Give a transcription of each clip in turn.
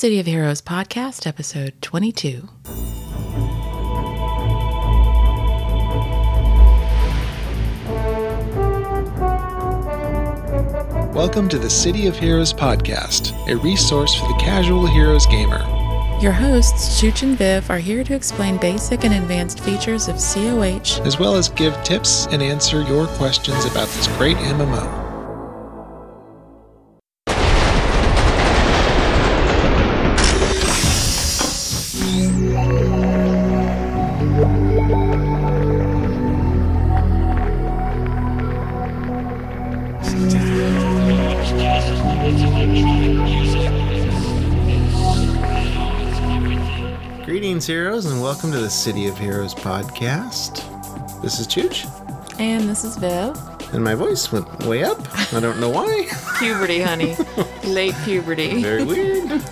City of Heroes podcast, episode 22. Welcome to the City of Heroes podcast, a resource for the casual heroes gamer. Your hosts, Chooch and Viv, are here to explain basic and advanced features of COH as well as give tips and answer your questions about this great MMO. Welcome to the City of Heroes podcast. This is Chooch, And this is Viv. and my voice went way up. I don't know why. Puberty, honey. Late puberty. Very weird.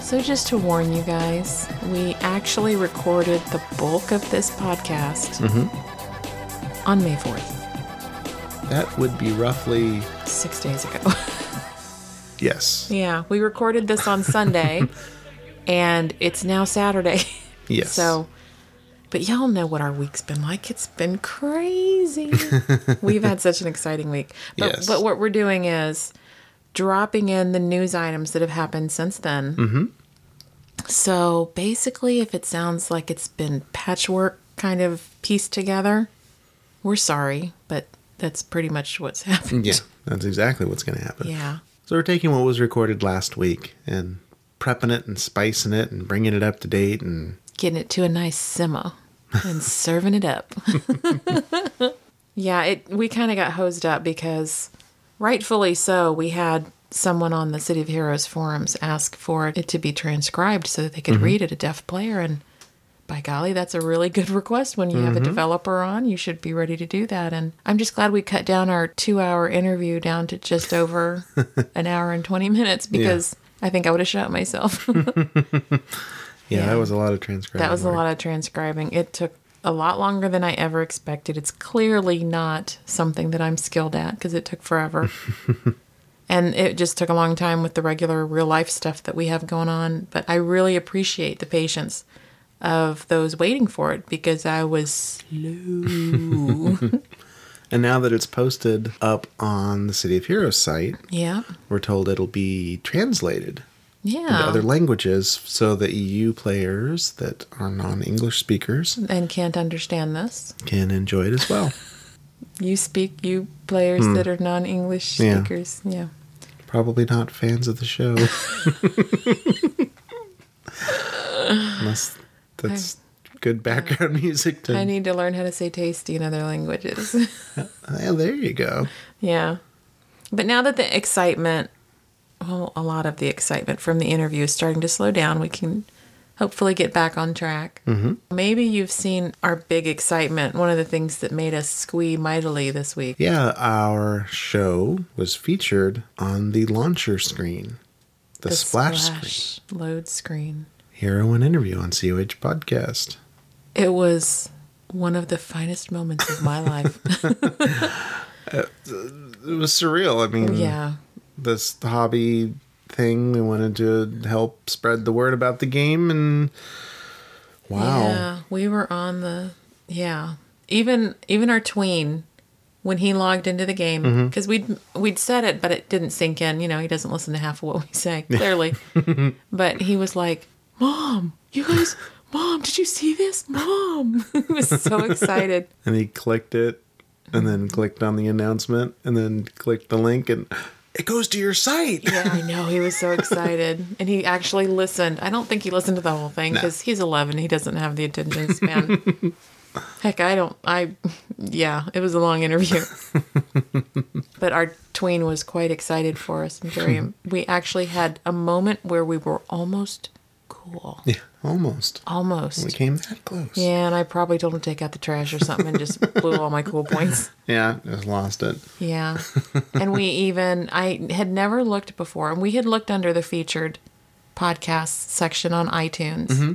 So, just to warn you guys, we actually recorded the bulk of this podcast mm-hmm. on May 4th, That would be roughly six days ago. yes, yeah, we recorded this on Sunday, and it's now Saturday. Yes. So, but y'all know what our week's been like. It's been crazy. We've had such an exciting week. But, Yes. but what we're doing is dropping in the news items that have happened since then. Mm-hmm. So basically, if it sounds like it's been patchwork kind of pieced together, we're sorry, but that's pretty much what's happened. yeah, that's exactly what's going to happen. Yeah. So we're taking what was recorded last week and prepping it and spicing it and bringing it up to date and getting it to a nice simmer and serving it up. yeah, it we kind of got hosed up because rightfully so, we had someone on the City of Heroes forums ask for it to be transcribed so that they could mm-hmm. read it a deaf player and by golly, that's a really good request when you have a mm-hmm. developer on. You should be ready to do that. And I'm just glad we cut down our two hour interview down to just over an hour and 20 minutes because I think I would have shot myself. yeah, Yeah. that was a lot of transcribing. That was a lot of transcribing. It took a lot longer than I ever expected. It's clearly not something that I'm skilled at because it took forever. and it just took a long time with the regular real life stuff that we have going on. But I really appreciate the patience of those waiting for it because I was slow. And now that it's posted up on the City of Heroes site, yeah. we're told it'll be translated Yeah. other languages so the EU players that are non-English speakers and can't understand this. can enjoy it as well. You speak, you players that are non English Hmm. Yeah. speakers. Yeah. Probably not fans of the show. Unless that's good background music to I need to learn how to say tasty in other languages. Yeah, there you go. Yeah. But now that the excitement, well, a lot of the excitement from the interview is starting to slow down, we can hopefully get back on track. Mm-hmm. Maybe you've seen our big excitement, one of the things that made us squee mightily this week. Yeah, our show was featured on the launcher screen, the, splash, screen. load screen. Hero and interview on COH podcast. It was one of the finest moments of my life. It was surreal. I mean, yeah. This hobby thing, we wanted to help spread the word about the game, and wow. Yeah, we were on the yeah. Even even our tween when he logged into the game Mm-hmm. because we'd we'd said it, but it didn't sink in. You know, he doesn't listen to half of what we say clearly. but he was like, "Mom, you guys, Mom, did you see this? Mom!" he was so excited. And he clicked it, and then clicked on the announcement, and then clicked the link, and it goes to your site. Yeah, I know. He was so excited. And he actually listened. I don't think he listened to the whole thing because he's 11. He doesn't have the attention span. Heck, I don't. I, yeah, it was a long interview. but our tween was quite excited for us. And very, we actually had a moment where we were almost cool. Yeah, almost. Almost. We came that close. Yeah, and I probably told him to take out the trash or something and just blew all my cool points. Yeah, just lost it. Yeah. and we even, I had never looked before, and we had looked under the featured podcasts section on iTunes. Mm-hmm.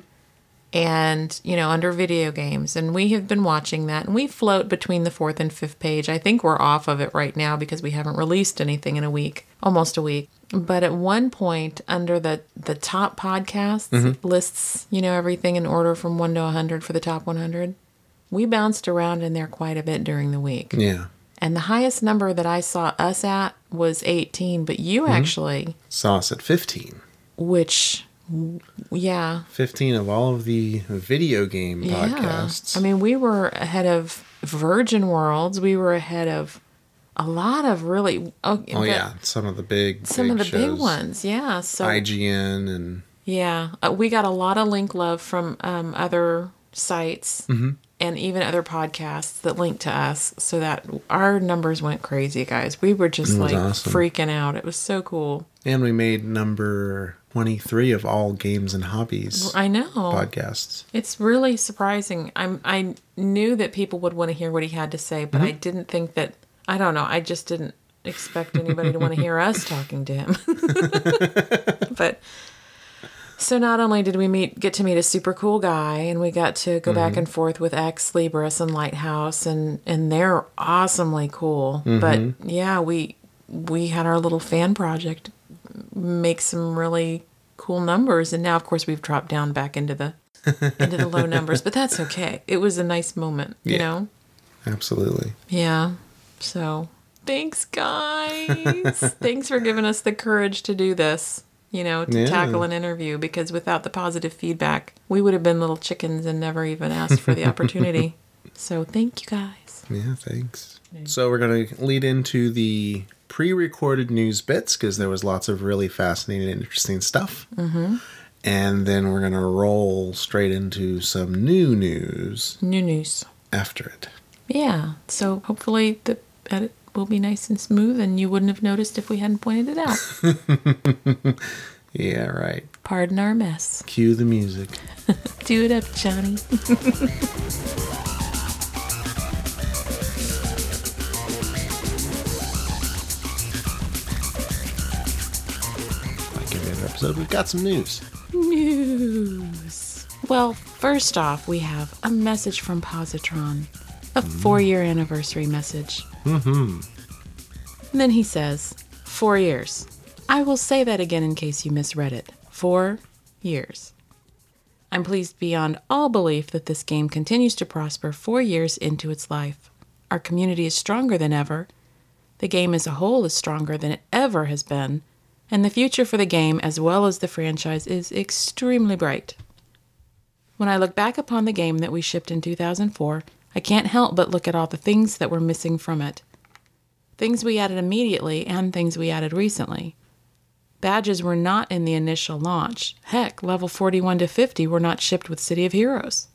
And you know under video games and we have been watching that and we float between the fourth and fifth page. I think we're off of it right now because we haven't released anything in a week almost a week. But at one point under the the top podcasts mm-hmm. lists you know everything in order from 1 to 100 for the top 100 we bounced around in there quite a bit during the week. Yeah. and the highest number that i saw us at was 18 but you mm-hmm. actually Saw us at 15. which yeah 15 of all of the video game podcasts. I mean, we were ahead of Virgin Worlds. We were ahead of a lot of really. Oh, oh, yeah. Some of the big Some big of the shows. big ones, yeah. So IGN and yeah, uh, we got a lot of link love from um, other sites Mm-hmm. and even other podcasts that linked to us, so that our numbers went crazy, guys. We were just like awesome. freaking out. It was so cool. and we made number 23 of all games and hobbies I know. podcasts. It's really surprising. I'm I knew that people would want to hear what he had to say, but I mm-hmm. didn't think that I don't know, I just didn't expect anybody to want to hear us talking to him. but so not only did we meet get to meet a super cool guy and we got to go back mm-hmm. and forth with Ex Libris and Lighthouse and and they're awesomely cool. But mm-hmm. yeah, we we had our little fan project make some really cool numbers. And now of course we've dropped down back into the into the low numbers but that's okay. It was a nice moment you know? Absolutely. yeah. So thanks guys. Thanks for giving us the courage to do this you know to Yeah. tackle an interview because without the positive feedback we would have been little chickens and never even asked for the opportunity. So thank you guys. Yeah, thanks. So we're going to lead into the pre-recorded news bits because there was lots of really fascinating and interesting stuff. Mm-hmm. And then we're going to roll straight into some new news new news after it. yeah so hopefully the edit will be nice and smooth and you wouldn't have noticed if we hadn't pointed it out Yeah, right. pardon our mess Cue the music. Do it up, Johnny. episode, we've got some news. News. Well, first off, we have a message from Positron, a four year anniversary message. Mm-hmm. then he says, Four years. I will say that again in case you misread it. Four years. I'm pleased beyond all belief that this game continues to prosper four years into its life. Our community is stronger than ever. The game as a whole is stronger than it ever has been, and the future for the game as well as the franchise is extremely bright. When I look back upon the game that we shipped in 2004, I can't help but look at all the things that were missing from it. Things we added immediately and things we added recently. Badges were not in the initial launch. Heck, level 41 to 50 were not shipped with City of Heroes.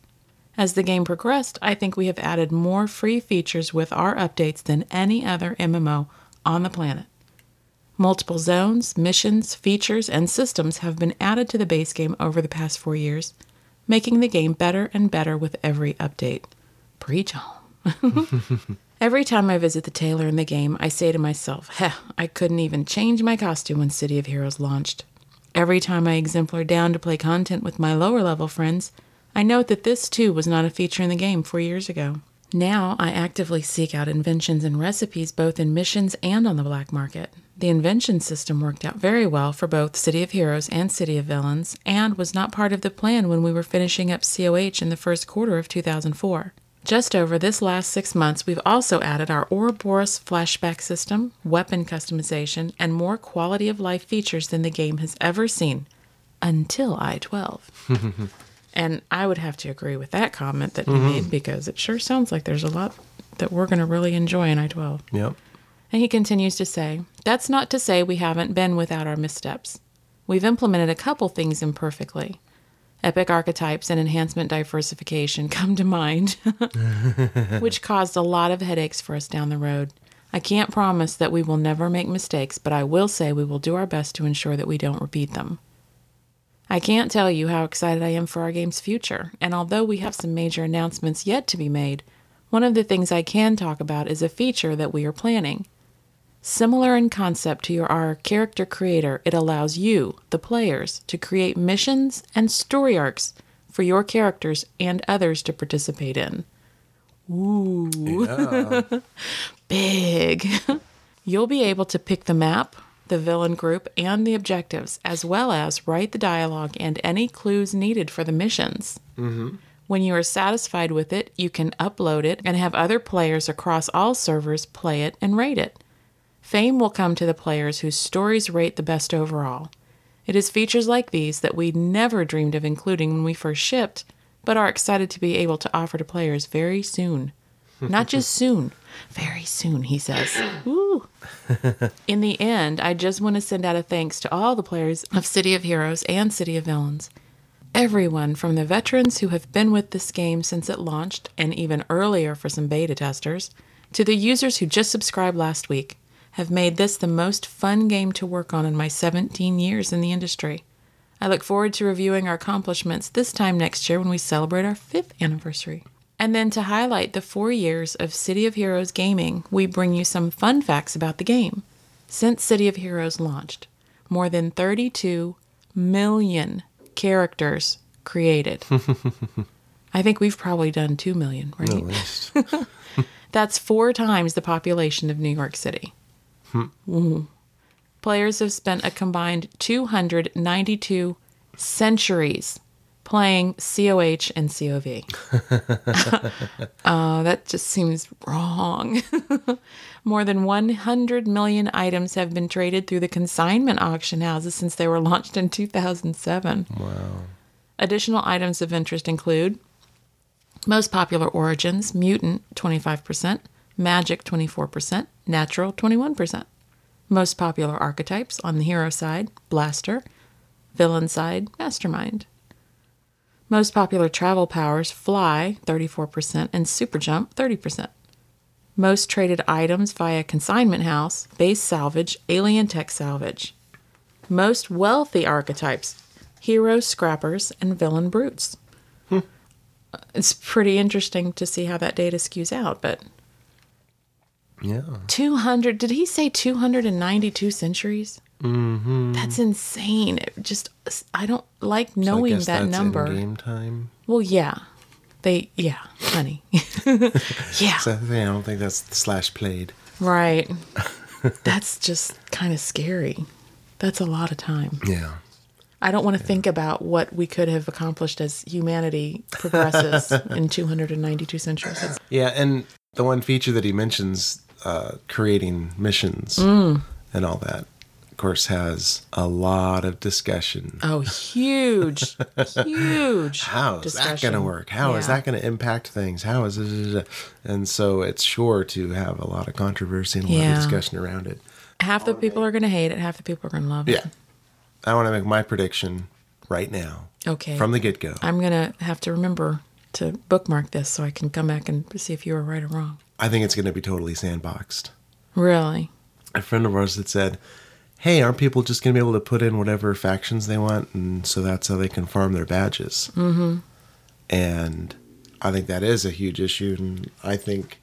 As the game progressed, I think we have added more free features with our updates than any other MMO on the planet. Multiple zones, missions, features, and systems have been added to the base game over the past four years, making the game better and better with every update. Preach home. Every time I visit the tailor in the game, I say to myself, heh, I couldn't even change my costume when City of Heroes launched. Every time I exemplar down to play content with my lower level friends, I note that this too was not a feature in the game four years ago. Now I actively seek out inventions and recipes both in missions and on the black market. The invention system worked out very well for both City of Heroes and City of Villains, and was not part of the plan when we were finishing up COH in the first quarter of 2004. Just over this last six months, we've also added our Ouroboros flashback system, weapon customization, and more quality of life features than the game has ever seen until I 12. and I would have to agree with that comment that you mm-hmm. made because it sure sounds like there's a lot that we're going to really enjoy in I 12. Yep. And he continues to say, That's not to say we haven't been without our missteps. We've implemented a couple things imperfectly. Epic archetypes and enhancement diversification come to mind, which caused a lot of headaches for us down the road. I can't promise that we will never make mistakes, but I will say we will do our best to ensure that we don't repeat them. I can't tell you how excited I am for our game's future, and although we have some major announcements yet to be made, one of the things I can talk about is a feature that we are planning. Similar in concept to your our character creator, it allows you, the players, to create missions and story arcs for your characters and others to participate in. Ooh. Yeah. big. You'll be able to pick the map, the villain group, and the objectives, as well as write the dialogue and any clues needed for the missions. Mm-hmm. When you are satisfied with it, you can upload it and have other players across all servers play it and rate it. Fame will come to the players whose stories rate the best overall. It is features like these that we never dreamed of including when we first shipped, but are excited to be able to offer to players very soon. Not just soon, very soon, he says. Woo. In the end, I just want to send out a thanks to all the players of City of Heroes and City of Villains. Everyone from the veterans who have been with this game since it launched, and even earlier for some beta testers, to the users who just subscribed last week, have made this the most fun game to work on in my 17 years in the industry. I look forward to reviewing our accomplishments this time next year when we celebrate our fifth anniversary. And then to highlight the four years of City of Heroes gaming, we bring you some fun facts about the game. Since City of Heroes launched, more than 32 million characters created. I think we've probably done 2 million, right? At least. That's four times the population of New York City. Mhm. Players have spent a combined 292 centuries playing COH and COV. uh, that just seems wrong. More than 100 million items have been traded through the consignment auction houses since they were launched in 2007. Wow. Additional items of interest include most popular origins mutant 25%, magic 24%, natural 21%. Most popular archetypes on the hero side blaster, villain side mastermind. Most popular travel powers fly 34% and super jump 30%. Most traded items via consignment house, base salvage, alien tech salvage. Most wealthy archetypes hero scrappers and villain brutes. Hmm. Uh, it's pretty interesting to see how that data skews out, but Yeah. 200 did he say 292 centuries? Mm-hmm. that's insane. It just i don't like So knowing guess that that's number. Game time. well yeah. They yeah honey yeah. So I I don't think that's slash played. right. That's just kind of scary. That's a lot of time. Yeah. i don't want to think about what we could have accomplished as humanity progresses in 292 centuries. Yeah, and the one feature that he mentions, uh, creating missions Mm. and all that, of course, has a lot of discussion. oh huge huge How is that going to work? How is Yeah. that going to impact things? How is it? And so it's sure to have a lot of controversy and a lot Yeah. of discussion around it. half the people are going to hate it half the people are going to love it Yeah. I want to make my prediction right now Okay. from the get go. I'm gonna have to remember to bookmark this so I can come back and see if you were right or wrong. I think it's going to be totally sandboxed. Really? a friend of ours had said, "Hey, aren't people just going to be able to put in whatever factions they want, and so that's how they can farm their badges?" Mm-hmm. And I think that is a huge issue, and I think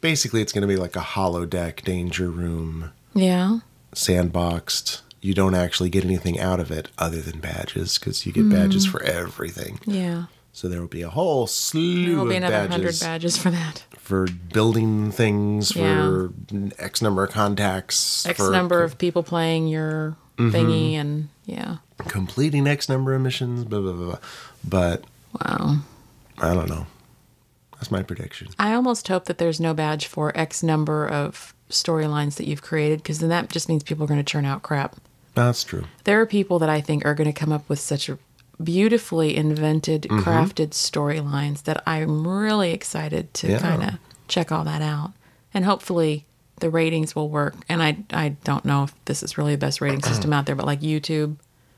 basically it's going to be like a holodeck danger room, Yeah. sandboxed. You don't actually get anything out of it other than badges because you get badges for everything. Yeah. So there will be a whole slew There will be of another hundred badges for that. For building things, Yeah. for X number of contacts, X for number of people playing your Mm-hmm. thingy, and yeah. completing X number of missions, blah, blah, blah, blah. But Wow. I don't know. That's my prediction. I almost hope that there's no badge for X number of storylines that you've created, because then that just means people are going to churn out crap. That's true. There are people that I think are going to come up with such a beautifully invented, Mm-hmm. crafted storylines that I'm really excited to Yeah. kind of check all that out. And hopefully the ratings will work. And I I don't know if this is really the best rating system out there, but like YouTube,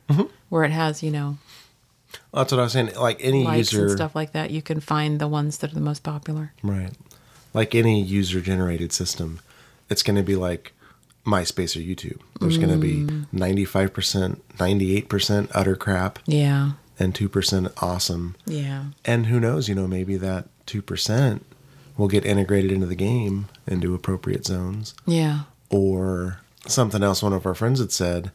Mm-hmm. where it has you know That's what I was saying. Like any likes user, and stuff like that, you can find the ones that are the most popular. right? Like any user generated system, it's going to be like MySpace or YouTube. There's going to be Mm. 95%, 98% utter crap, Yeah, and 2% awesome. yeah, And who knows, you know, maybe that 2% will get integrated into the game into appropriate zones. yeah, or something else one of our friends had said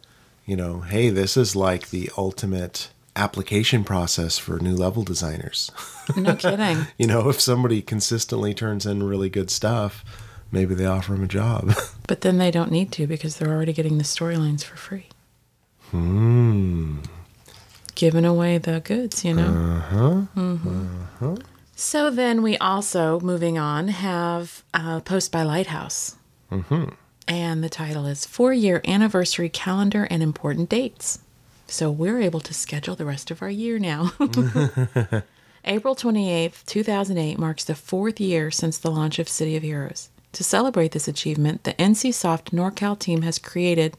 you know hey this is like the ultimate application process for new level designers. No kidding. you know, if somebody consistently turns in really good stuff, maybe they offer him a job. but then they don't need to because they're already getting the storylines for free. Hmm. Giving away the goods, you know? Uh huh. Mm-hmm. So then we also, moving on, have a post by Lighthouse. Mm-hmm. And the title is Four Year Anniversary Calendar and Important Dates. So we're able to schedule the rest of our year now. April 28th, 2008 marks the fourth year since the launch of City of Heroes. To celebrate this achievement, the NCSoft NorCal team has created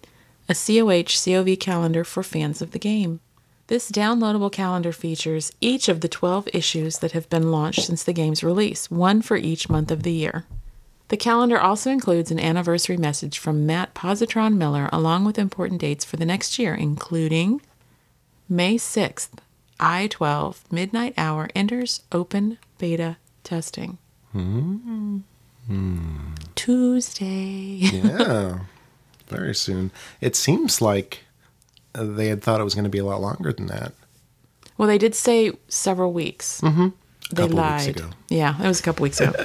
a COH COV calendar for fans of the game. This downloadable calendar features each of the 12 issues that have been launched since the game's release, one for each month of the year. The calendar also includes an anniversary message from Matt Positron Miller along with important dates for the next year, including May 6th, I 12, midnight hour enters open beta testing. Hmm. Hmm. Tuesday. Yeah. Very soon. It seems like they had thought it was going to be a lot longer than that. Well, they did say several weeks. Mm-hmm. They lied. Yeah, it was a couple weeks ago.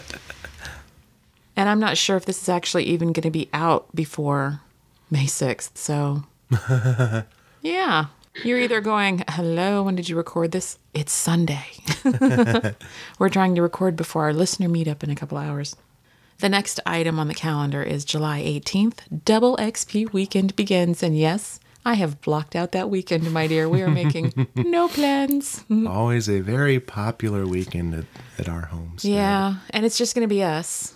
and I'm not sure if this is actually even going to be out before May 6th. So, yeah. You're either going, hello, when did you record this? It's Sunday. We're trying to record before our listener meetup in a couple hours. The next item on the calendar is July 18th. Double XP weekend begins. And yes, I have blocked out that weekend, my dear. We are making no plans. Always a very popular weekend at, at our homes. Yeah, and it's just going to be us.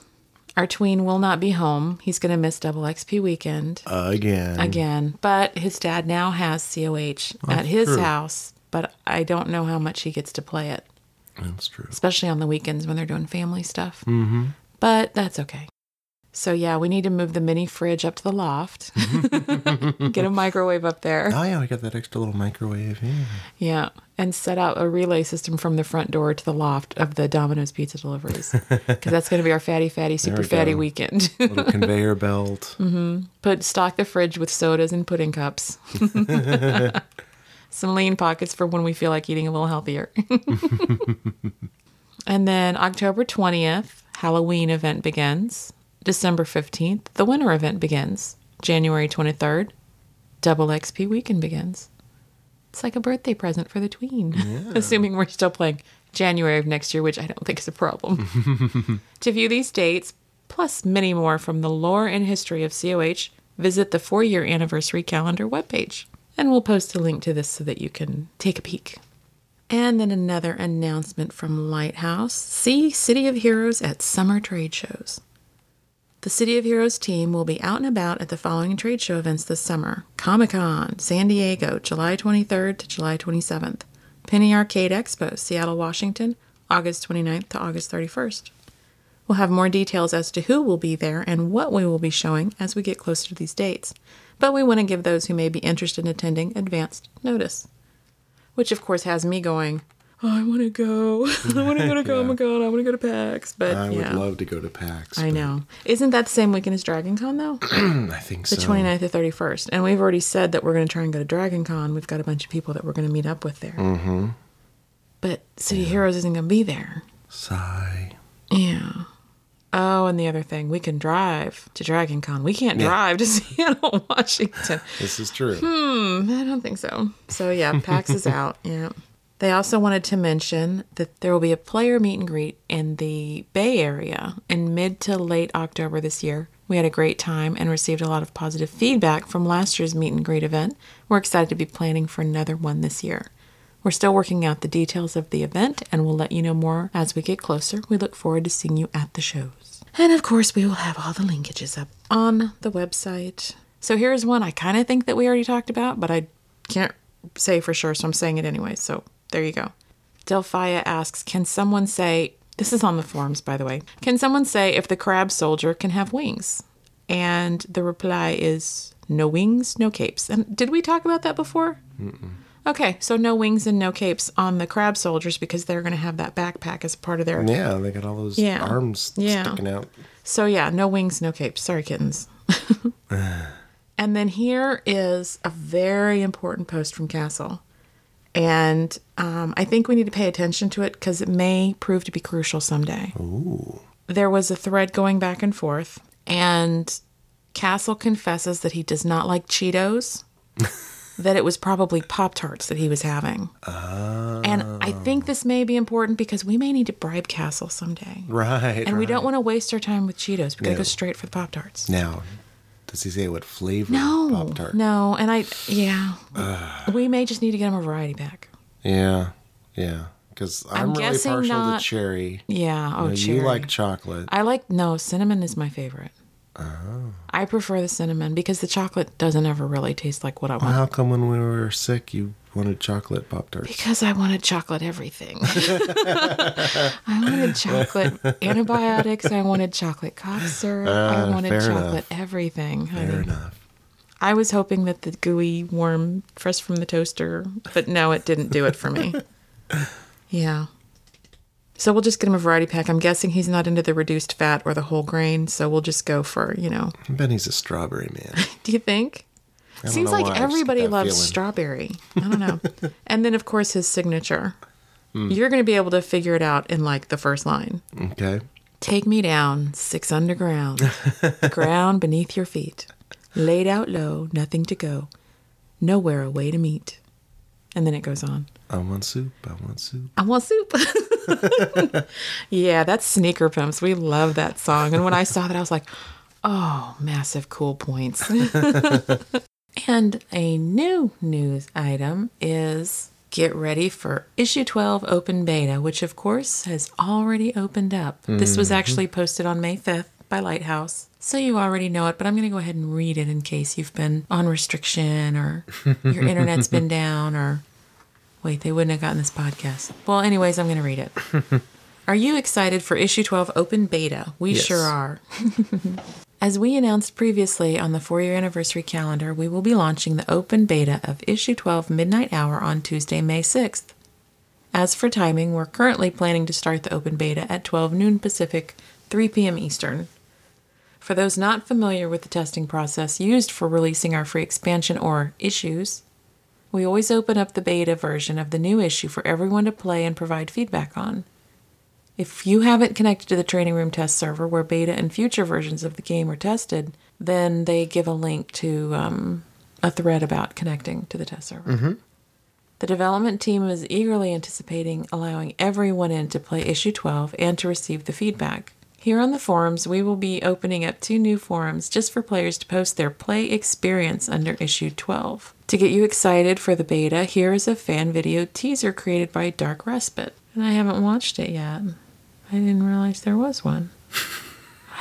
Our tween will not be home. He's going to miss Double XP weekend Again. again. But his dad now has COH at his true. house, but I don't know how much he gets to play it, That's true. especially on the weekends when they're doing family stuff. Mm-hmm. But that's okay. So, yeah, we need to move the mini fridge up to the loft, get a microwave up there. Oh, yeah, we got that extra little microwave. Yeah. Yeah, and set out a relay system from the front door to the loft of the Domino's pizza deliveries because that's going to be our fatty, fatty, super we fatty go. weekend. Little conveyor belt. Mm-hmm. Put stock the fridge with sodas and pudding cups. Some lean pockets for when we feel like eating a little healthier. and then October 20th, Halloween event begins. December 15th, the winter event begins. January 23rd, double XP weekend begins. It's like a birthday present for the tween, assuming we're still playing January of next year, which I don't think is a problem. to view these dates, plus many more from the lore and history of COH, visit the four year anniversary calendar webpage. And we'll post a link to this so that you can take a peek. And then another announcement from Lighthouse see City of Heroes at summer trade shows. The City of Heroes team will be out and about at the following trade show events this summer Comic Con, San Diego, July 23rd to July 27th, Penny Arcade Expo, Seattle, Washington, August 29th to August 31st. We'll have more details as to who will be there and what we will be showing as we get closer to these dates, but we want to give those who may be interested in attending advanced notice. Which, of course, has me going, oh, I want to go. I want to go to Comic Con. I want to go to PAX. But I yeah. would love to go to PAX. I but know. Isn't that the same weekend as Dragon Con, though? I think so. The so. 29th to 31st. And we've already said that we're going to try and go to Dragon Con. We've got a bunch of people that we're going to meet up with there. Mm-hmm. But City Heroes isn't going to be there. Sigh. Yeah. Oh, and the other thing, we can drive to Dragon Con. We can't Yeah. drive to Seattle, Washington. This is true. Hmm, I don't think so. So yeah, PAX is out. Yeah. They also wanted to mention that there will be a player meet and greet in the Bay Area in mid to late October this year. We had a great time and received a lot of positive feedback from last year's meet and greet event. We're excited to be planning for another one this year. We're still working out the details of the event and we'll let you know more as we get closer. We look forward to seeing you at the shows. And of course, we will have all the linkages up on the website. So here's one I kind of think that we already talked about, but I can't say for sure, so I'm saying it anyway. So there you go. Delphia asks Can someone say, this is on the forums, by the way, can someone say if the crab soldier can have wings? And the reply is no wings, no capes. And did we talk about that before? Okay, so no wings and no capes on the crab soldiers because they're going to have that backpack as part of their. Yeah, they got all those Yeah. arms Yeah. sticking out. So yeah, no wings, no capes. Sorry, kittens. and then here is a very important post from Castle. And um, I think we need to pay attention to it because it may prove to be crucial someday. Ooh. There was a thread going back and forth, and Castle confesses that he does not like Cheetos, that it was probably Pop Tarts that he was having. And I oh. think this may be important because we may need to bribe Castle someday. Right. And we don't want to waste our time with Cheetos. We gotta go straight for the Pop Tarts. Now, does he say what flavor No, Pop Tart? no, and I yeah, we may just need to get him a variety pack. Yeah. Yeah. Because I'm, I'm really partial not- to cherry. Yeah, oh, You know, cherry. you like chocolate. I like no cinnamon is my favorite. Oh. I prefer the cinnamon because the chocolate doesn't ever really taste like what I want. How come when we were sick you wanted chocolate Pop Tarts? Because I wanted chocolate everything. I wanted chocolate antibiotics. I wanted chocolate cough syrup. I Uh, wanted chocolate enough. everything. honey. Fair enough. I was hoping that the gooey, warm, fresh from the toaster, but no, it didn't do it for me. Yeah. So we'll just get him a variety pack. I'm guessing he's not into the reduced fat or the whole grain, so we'll just go for, you know. I bet he's a strawberry man. Do you think? Seems like why, I just get everybody loves feeling. strawberry. I don't know. and then, of course, his signature. Hmm. You're going to be able to figure it out in like the first line. Okay. Take me down, six underground, the ground beneath your feet, laid out low, nothing to go, nowhere a way to meet. And then it goes on. I want soup. I want soup. I want soup. yeah, that's Sneaker Pimps. We love that song. And when I saw that, I was like, oh, massive cool points. and a new news item is get ready for issue 12 open beta, which of course has already opened up. This was mm-hmm. actually posted on May 5th by Lighthouse. So you already know it, but I'm going to go ahead and read it in case you've been on restriction or your internet's been down or Wait, they wouldn't have gotten this podcast. Well, anyways, I'm going to read it. are you excited for issue 12 open beta? We Yes. sure are. As we announced previously on the four year anniversary calendar, we will be launching the open beta of issue 12 Midnight Hour on Tuesday, May 6th. As for timing, we're currently planning to start the open beta at 12 noon Pacific, 3 p.m. Eastern. For those not familiar with the testing process used for releasing our free expansion or issues, we always open up the beta version of the new issue for everyone to play and provide feedback on. If you haven't connected to the training room test server where beta and future versions of the game are tested, then they give a link to um, a thread about connecting to the test server. The development team is eagerly anticipating allowing everyone in to play issue 12 and to receive the feedback. Here on the forums, we will be opening up two new forums just for players to post their play experience under issue 12. To get you excited for the beta, here is a fan video teaser created by Dark Respite. And I haven't watched it yet. I didn't realize there was one.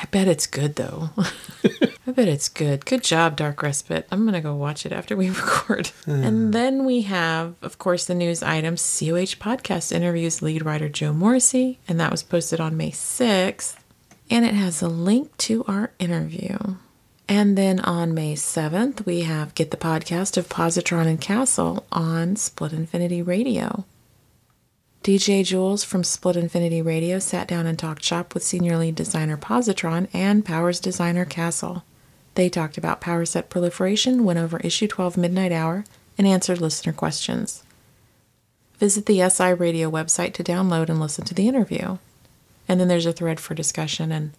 I bet it's good though. I bet it's good. Good job, Dark Respite. I'm going to go watch it after we record. and hmm. then we have, of course, the news item COH Podcast interviews lead writer Joe Morrissey, and that was posted on May 6th. And it has a link to our interview. And then on May 7th, we have Get the Podcast of Positron and Castle on Split Infinity Radio. DJ Jules from Split Infinity Radio sat down and talked shop with senior lead designer Positron and Powers designer Castle. They talked about power set proliferation, went over issue 12 Midnight Hour, and answered listener questions. Visit the SI Radio website to download and listen to the interview. And then there's a thread for discussion. And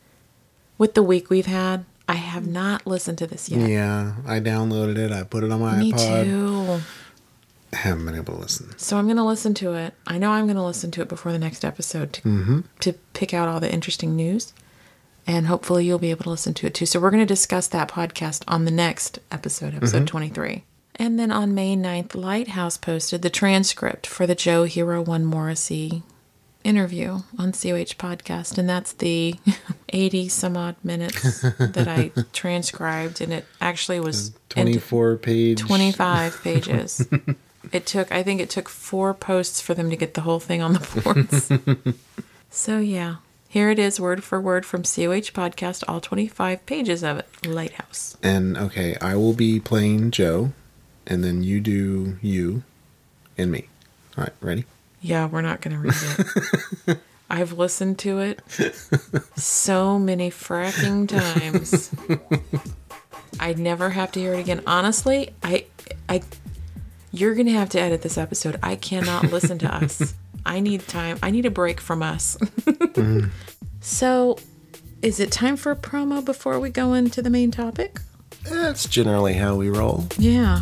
with the week we've had, I have not listened to this yet. Yeah, I downloaded it. I put it on my iPod. Me iPod. too. I haven't been able to listen. So I'm going to listen to it. I know I'm going to listen to it before the next episode to, mm-hmm. to pick out all the interesting news. And hopefully you'll be able to listen to it too. So we're going to discuss that podcast on the next episode, episode mm-hmm. 23. And then on May 9th, Lighthouse posted the transcript for the Joe Hero One Morrissey interview on COH podcast. And that's the 80 some odd minutes that I transcribed. And it actually was in- 24 page. 25 pages. it took, I think it took four posts for them to get the whole thing on the boards. so, yeah, here it is, word for word from COH Podcast, all 25 pages of it. Lighthouse. And okay, I will be playing Joe, and then you do you and me. All right, ready? Yeah, we're not going to read it. I've listened to it so many fracking times. I'd never have to hear it again. Honestly, I, I, You're going to have to edit this episode. I cannot listen to us. I need time. I need a break from us. Mm. So, is it time for a promo before we go into the main topic? That's generally how we roll. Yeah.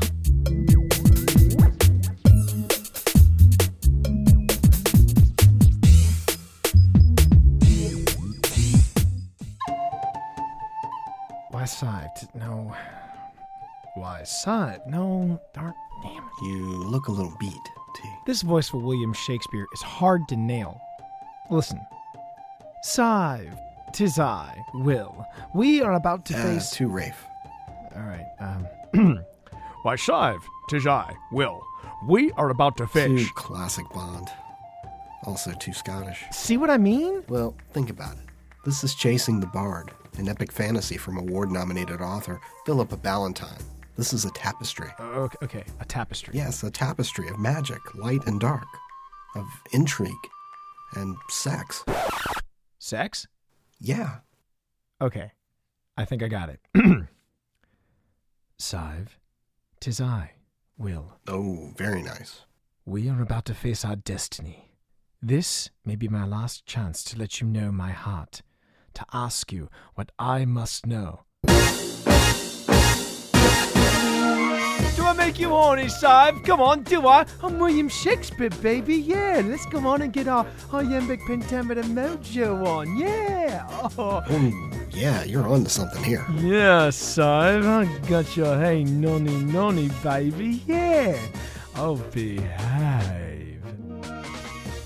Why side? No. Why side? No. Darn. Damn it. You look a little beat, T. This voice for William Shakespeare is hard to nail. Listen. Sive, tis I, Will. We are about to Uh, face. to Rafe. All right. Um. Why, Shive, tis I, Will. We are about to Too classic Bond. Also too Scottish. See what I mean? Well, think about it. This is Chasing the Bard, an epic fantasy from award nominated author Philippa Ballantine. This is a tapestry. Uh, okay, okay, a tapestry. Yes, a tapestry of magic, light and dark, of intrigue and sex. Sex? Yeah. Okay. I think I got it. Sive, tis I, Will. Oh, very nice. We are about to face our destiny. This may be my last chance to let you know my heart, to ask you what I must know. Do I make you horny, Sive? Come on, do I? I'm William Shakespeare, baby. Yeah, let's go on and get our, our iambic pentameter mojo on. Yeah. Oh. Oh, yeah, you're on to something here. Yeah, Sive, I got your hey nonny nonny, baby. Yeah. Oh, behave.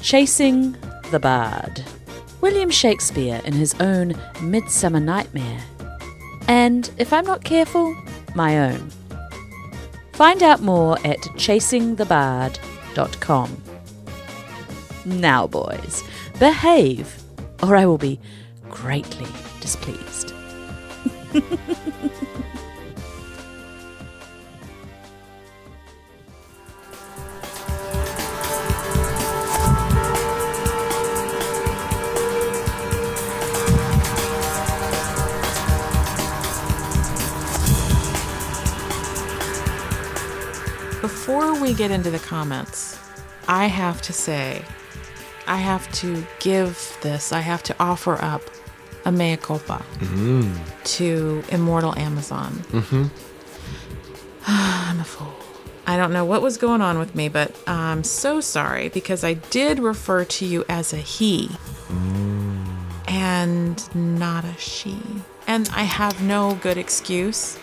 Chasing the Bard. William Shakespeare in his own Midsummer Nightmare. And, if I'm not careful, my own. Find out more at chasingthebard.com. Now, boys, behave, or I will be greatly displeased. Before we get into the comments, I have to say, I have to give this, I have to offer up a mea culpa to Immortal Amazon. Mm-hmm. I'm a fool. I don't know what was going on with me, but I'm so sorry because I did refer to you as a he and not a she. And I have no good excuse.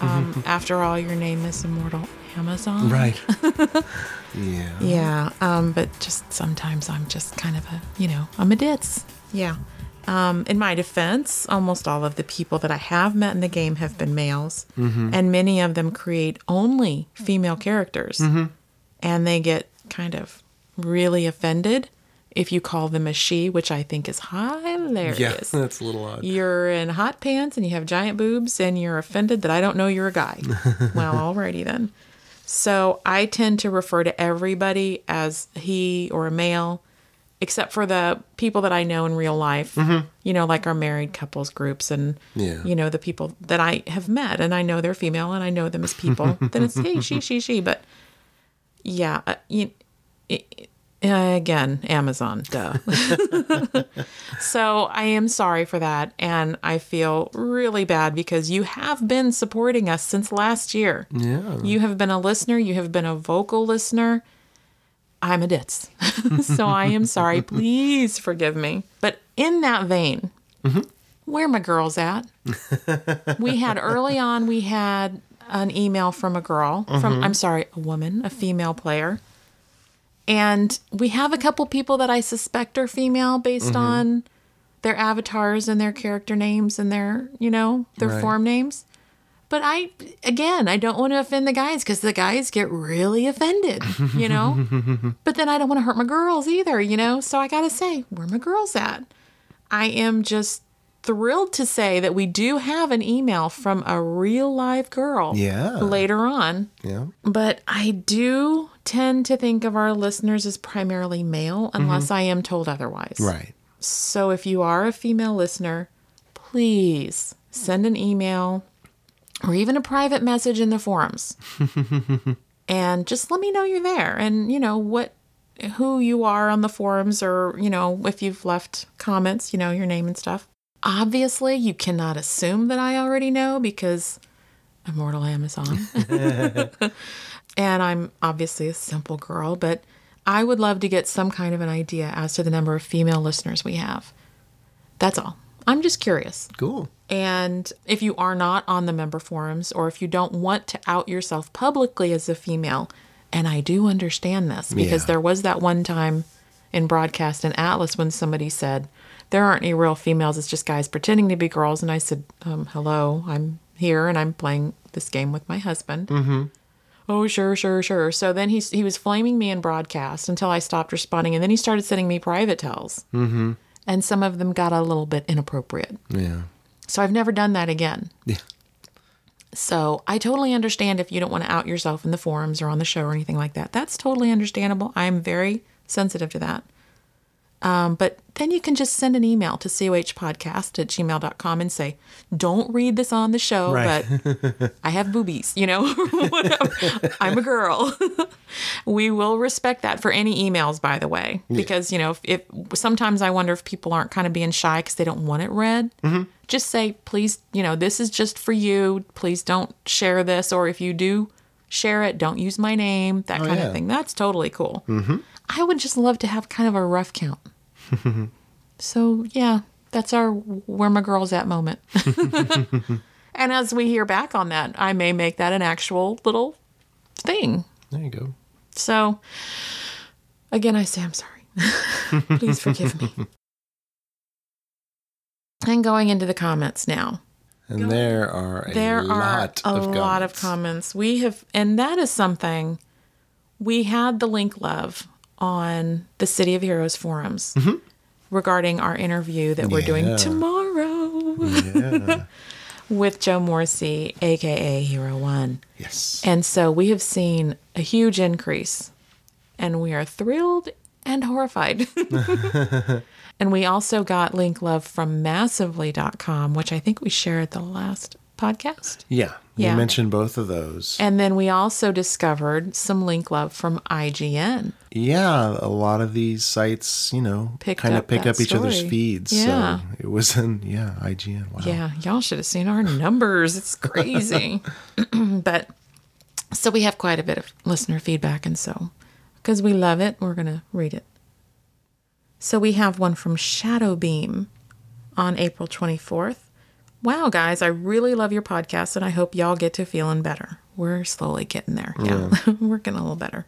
Um, after all, your name is Immortal Amazon. Right. yeah. Yeah, um, but just sometimes I'm just kind of a, you know, I'm a ditz. Yeah. Um, in my defense, almost all of the people that I have met in the game have been males, and many of them create only female characters, and they get kind of really offended if you call them a she, which I think is hilarious. Yeah, that's a little odd. You're in hot pants and you have giant boobs and you're offended that I don't know you're a guy. well, alrighty then. So I tend to refer to everybody as he or a male, except for the people that I know in real life. You know, like our married couples groups and Yeah. you know the people that I have met and I know they're female and I know them as people. then it's hey, she, she, she. But yeah, uh, you, it, uh, again, Amazon, duh. so I am sorry for that. And I feel really bad because you have been supporting us since last year. Yeah. You have been a listener, you have been a vocal listener. I'm a ditz. so I am sorry. Please forgive me. But in that vein, where my girls at? we had early on, we had an email from a girl, from, I'm sorry, a woman, a female player. And we have a couple people that I suspect are female based mm-hmm. on their avatars and their character names and their, you know, their Right. form names. But I, again, I don't want to offend the guys because the guys get really offended, you know? but then I don't want to hurt my girls either, you know? So I got to say, where my girls at? I am just thrilled to say that we do have an email from a real live girl Yeah. later on. Yeah. But I do tend to think of our listeners as primarily male mm-hmm. unless I am told otherwise. Right. So if you are a female listener, please send an email or even a private message in the forums. And just let me know you're there and, you know, what who you are on the forums or, you know, if you've left comments, you know, your name and stuff. Obviously, you cannot assume that I already know because Immortal Amazon. and I'm obviously a simple girl, but I would love to get some kind of an idea as to the number of female listeners we have. That's all. I'm just curious. Cool. And if you are not on the member forums or if you don't want to out yourself publicly as a female, and I do understand this because Yeah. there was that one time in broadcast in Atlas when somebody said, There aren't any real females, it's just guys pretending to be girls. And I said, um, Hello, I'm here and I'm playing this game with my husband. Mm-hmm. Oh, sure, sure, sure. So then he, he was flaming me in broadcast until I stopped responding. And then he started sending me private tells. Mm-hmm. And some of them got a little bit inappropriate. Yeah. So I've never done that again. Yeah. So I totally understand if you don't want to out yourself in the forums or on the show or anything like that. That's totally understandable. I'm very sensitive to that. Um, but then you can just send an email to cohpodcast at gmail.com and say, don't read this on the show, Right. but I have boobies, you know, Whatever. I'm a girl. we will respect that for any emails, by the way, because, you know, if, if sometimes I wonder if people aren't kind of being shy because they don't want it read. Just say, please, you know, this is just for you. Please don't share this. Or if you do share it, don't use my name, that kind yeah. of thing. That's totally cool. Mm-hmm. I would just love to have kind of a rough count. so, yeah, that's our where my girl's at moment. and as we hear back on that, I may make that an actual little thing. There you go. So, again, I say I'm sorry. Please forgive me. And going into the comments now. And there are a There lot are a of lot of comments. comments. We have, and that is something we had the link love on the City of Heroes forums regarding our interview that we're doing Mm-hmm. Tomorrow Yeah. with Joe Morrissey, aka Hero One. yes. And so we have seen a huge increase, and we are thrilled and horrified. and we also got link love from massively.com, which I think we shared the last podcast. Yeah. You Yeah. mentioned both of those. And then we also discovered some link love from IGN. yeah, a lot of these sites, you know, Picked kind up of pick up each other's feeds. Yeah. So it was in, yeah, IGN. Wow. Yeah, y'all should have seen our numbers. It's crazy. but so we have quite a bit of listener feedback, and so because we love it, we're going to read it. So we have one from Shadowbeam on April 24th. Wow, guys, I really love your podcast, and I hope y'all get to feeling better. We're slowly getting there. Yeah, we're getting a little better.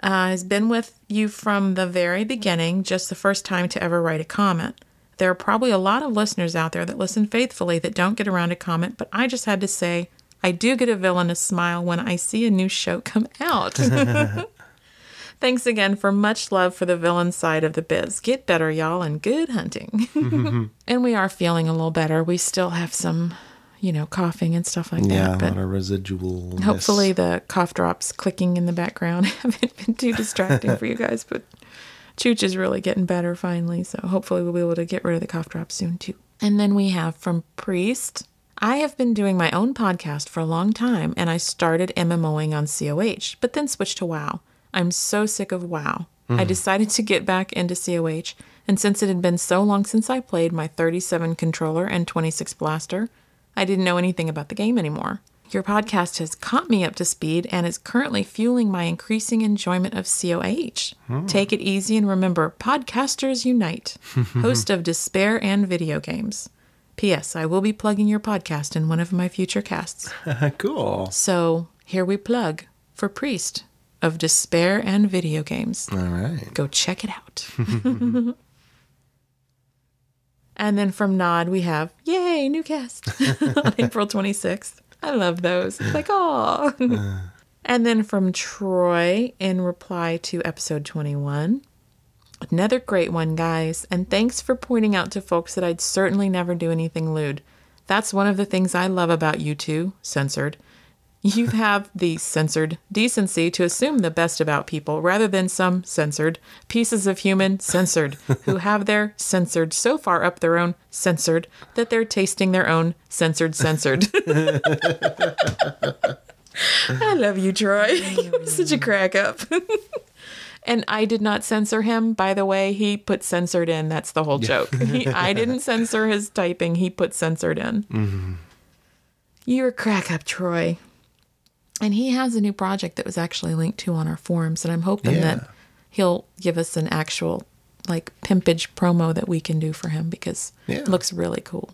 Uh, has been with you from the very beginning, just the first time to ever write a comment. There are probably a lot of listeners out there that listen faithfully that don't get around to comment, but I just had to say I do get a villainous smile when I see a new show come out. Thanks again for much love for the villain side of the biz. Get better, y'all, and good hunting. Mm-hmm. and we are feeling a little better. We still have some, you know, coughing and stuff like Yeah, that. a But lot of residual. Hopefully, the cough drops clicking in the background haven't been too distracting for you guys. But Chooch is really getting better finally. So hopefully, we'll be able to get rid of the cough drops soon too. And then we have from Priest. I have been doing my own podcast for a long time and I started MMOing on COH, but then switched to WoW. I'm so sick of WoW. I mm-hmm. decided to get back into COH, and since it had been so long since I played my 37 controller and 26 blaster, I didn't know anything about the game anymore. Your podcast has caught me up to speed and is currently fueling my increasing enjoyment of COH. Hmm. Take it easy and remember Podcasters Unite, host of Despair and Video Games. P.S. I will be plugging your podcast in one of my future casts. cool. So here we plug for Priest of Despair and Video Games. All right. Go check it out. and then from Nod, we have Yay, new cast on April 26th. I love those. It's like, oh. and then from Troy, in reply to episode 21, another great one, guys. And thanks for pointing out to folks that I'd certainly never do anything lewd. That's one of the things I love about you two, censored. You have the censored decency to assume the best about people rather than some censored pieces of human censored who have their censored so far up their own censored that they're tasting their own censored censored. I love you, Troy. You're such a crack up. and I did not censor him, by the way. He put censored in. That's the whole joke. He, I didn't censor his typing. He put censored in. Mm-hmm. You're a crack up, Troy. And he has a new project that was actually linked to on our forums. And I'm hoping Yeah. that he'll give us an actual like pimpage promo that we can do for him because Yeah. it looks really cool.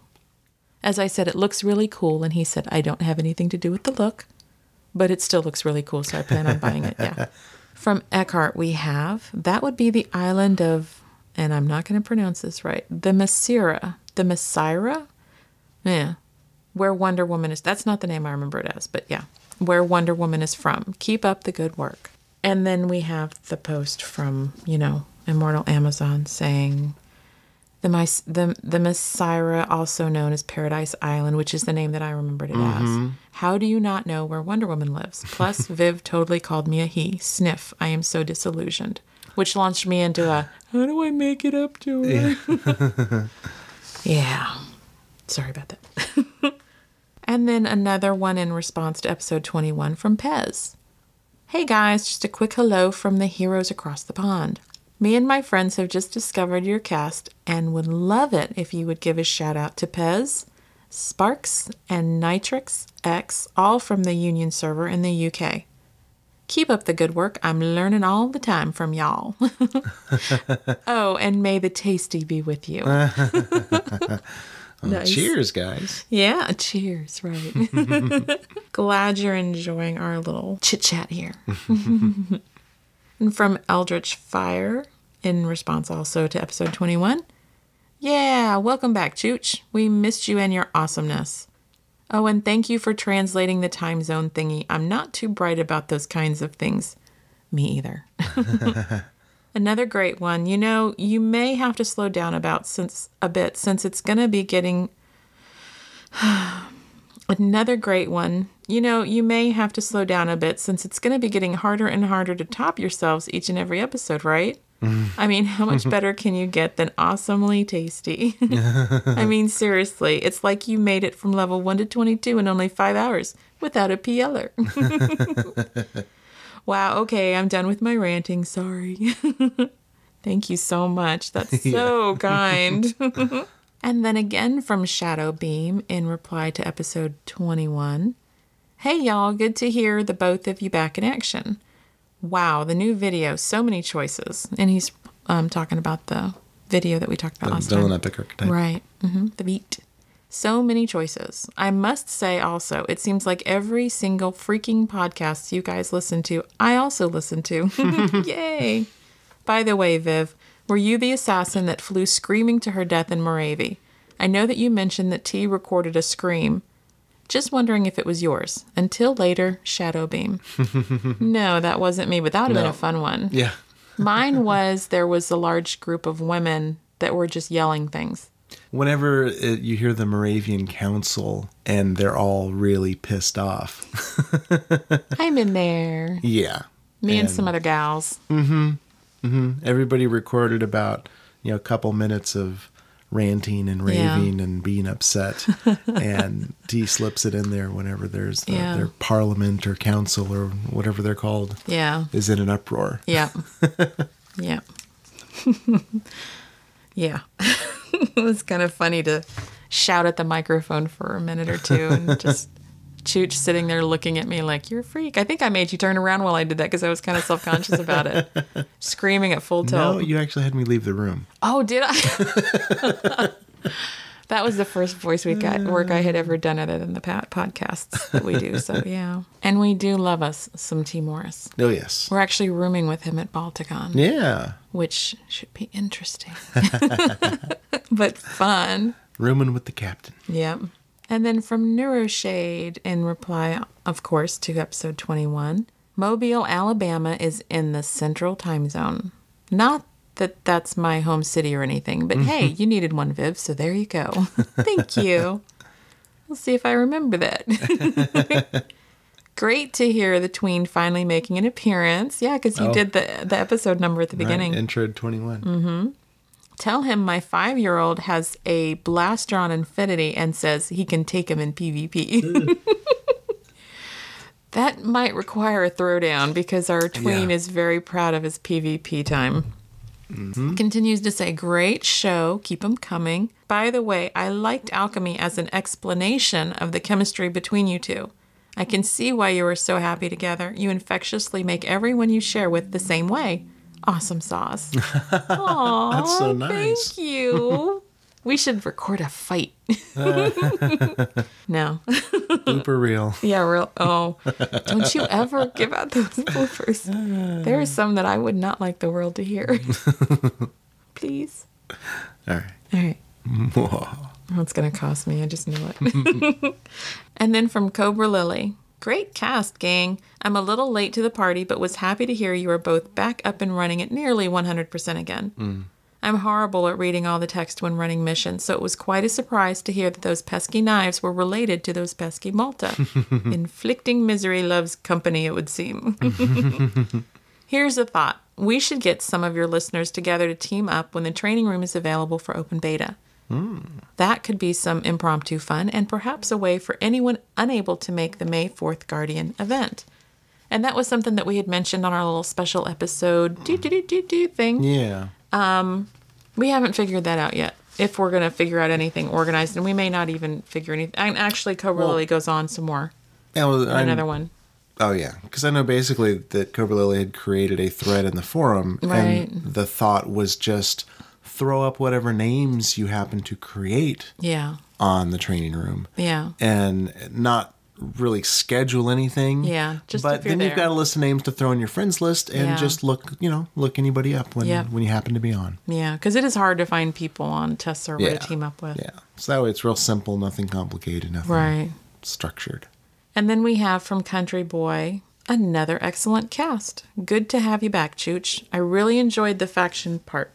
As I said, it looks really cool. And he said, I don't have anything to do with the look, but it still looks really cool. So I plan on buying it. Yeah. From Eckhart, we have that would be the island of, and I'm not going to pronounce this right, the Messira. The Messira? Yeah. Where Wonder Woman is. That's not the name I remember it as, but yeah. Where Wonder Woman is from. Keep up the good work. And then we have the post from, you know, Immortal Amazon saying the Mys- the the Messira, also known as Paradise Island, which is the name that I remembered it as. Mm-hmm. How do you not know where Wonder Woman lives? Plus, Viv totally called me a he. Sniff. I am so disillusioned. Which launched me into a how do I make it up to her? yeah. Sorry about that. And then another one in response to episode 21 from Pez. Hey guys, just a quick hello from the heroes across the pond. Me and my friends have just discovered your cast and would love it if you would give a shout out to Pez, Sparks, and Nitrix X, all from the Union server in the UK. Keep up the good work. I'm learning all the time from y'all. oh, and may the tasty be with you. Oh, nice. Cheers, guys. Yeah, cheers, right. Glad you're enjoying our little chit chat here. and from Eldritch Fire, in response also to episode 21. Yeah, welcome back, Chooch. We missed you and your awesomeness. Oh, and thank you for translating the time zone thingy. I'm not too bright about those kinds of things. Me either. Another great one. You know, you may have to slow down about since a bit since it's going to be getting Another great one. You know, you may have to slow down a bit since it's going to be getting harder and harder to top yourselves each and every episode, right? Mm. I mean, how much better can you get than awesomely tasty? I mean, seriously, it's like you made it from level 1 to 22 in only five hours without a PLer. wow, okay, I'm done with my ranting. Sorry. Thank you so much. That's so kind. and then again from Shadow Beam in reply to episode 21. Hey y'all, good to hear the both of you back in action. Wow, the new video, so many choices. And he's um, talking about the video that we talked about The last villain time. epic archetype. Right. hmm The beat. So many choices. I must say also, it seems like every single freaking podcast you guys listen to, I also listen to. Yay. By the way, Viv, were you the assassin that flew screaming to her death in Moravia? I know that you mentioned that Tee recorded a scream. Just wondering if it was yours. Until later, Shadow Beam. no, that wasn't me, but that would have been a fun one. Yeah. Mine was there was a large group of women that were just yelling things. Whenever it, you hear the Moravian Council and they're all really pissed off. I'm in there. yeah. Me and, some other gals. Mm-hmm. Mm-hmm. Everybody recorded about, you know, a couple minutes of ranting and Yeah. raving and being upset. and Tee slips it in there whenever there's the, Yeah. their parliament or council or whatever they're called Yeah. is in an uproar. Yeah. yeah. yeah. it was kind of funny to shout at the microphone for a minute or two and just Chooch sitting there looking at me like, you're a freak. I think I made you turn around while I did that because I was kind of self conscious about it. Screaming at full tilt. No, you actually had me leave the room. Oh, did I? That was the first voice we got work I had ever mm. done other than the podcasts that we do. So yeah, and we do love us some Tee Morris. Oh, yes. We're actually rooming with him at Balticon, Yeah. which should be interesting, but fun. Rooming with the captain. Yep. And then from Neuroshade, in reply, of course, to episode 21, Mobile, Alabama is in the central time zone. Not that that's my home city or anything, but hey, you needed one, Viv, so there you go. Thank you. We'll see if I remember that. Great to hear the tween finally making an appearance. Yeah, because you Oh. did the the episode number at the beginning. Right, intro 21. Mm-hmm. Tell him my five year old has a Blastron Infinity and says he can take him in PvP. That might require a throwdown because our tween Yeah. is very proud of his PvP time. Mm-hmm. Continues to say, great show. Keep them coming. By the way, I liked alchemy as an explanation of the chemistry between you two. I can see why you are so happy together. You infectiously make everyone you share with the same way. Awesome sauce. Aww, That's so nice. Thank you. we should record a fight. no. Blooper reel. Yeah, real. Oh, don't you ever give out those bloopers. There are some that I would not like the world to hear. Please. All right. All right. Oh, it's going to cost me. I just knew it. and then from Cobra Lily. Great cast, gang. I'm a little late to the party, but was happy to hear you are both back up and running at nearly 100% again. Mm. I'm horrible at reading all the text when running missions, so it was quite a surprise to hear that those pesky knives were related to those pesky Malta. Inflicting misery loves company, it would seem. Here's a thought. We should get some of your listeners together to team up when the training room is available for open beta. Hmm. That could be some impromptu fun and perhaps a way for anyone unable to make the May 4th Guardian event. And that was something that we had mentioned on our little special episode do do do do do thing. Yeah. Um, We haven't figured that out yet. If we're going to figure out anything organized, and we may not even figure anything. And actually, Cobra Lily goes on some more. Yeah, well, Another one. Oh yeah, because I know basically that Cobra Lily had created a thread in the forum, Right. and the thought was just throw up whatever names you happen to create Yeah. on the training room, Yeah. and not really schedule anything. Yeah, just but then you've got a list of names to throw in your friends list, and Yeah. just look, you know, look anybody up when when you happen to be on. Yeah. Because it is hard to find people on test server Yeah. to team up with. Yeah, so that way it's real simple, nothing complicated, nothing Right. structured. And then we have from Country Boy another excellent cast. Good to have you back, Chooch. I really enjoyed the faction part.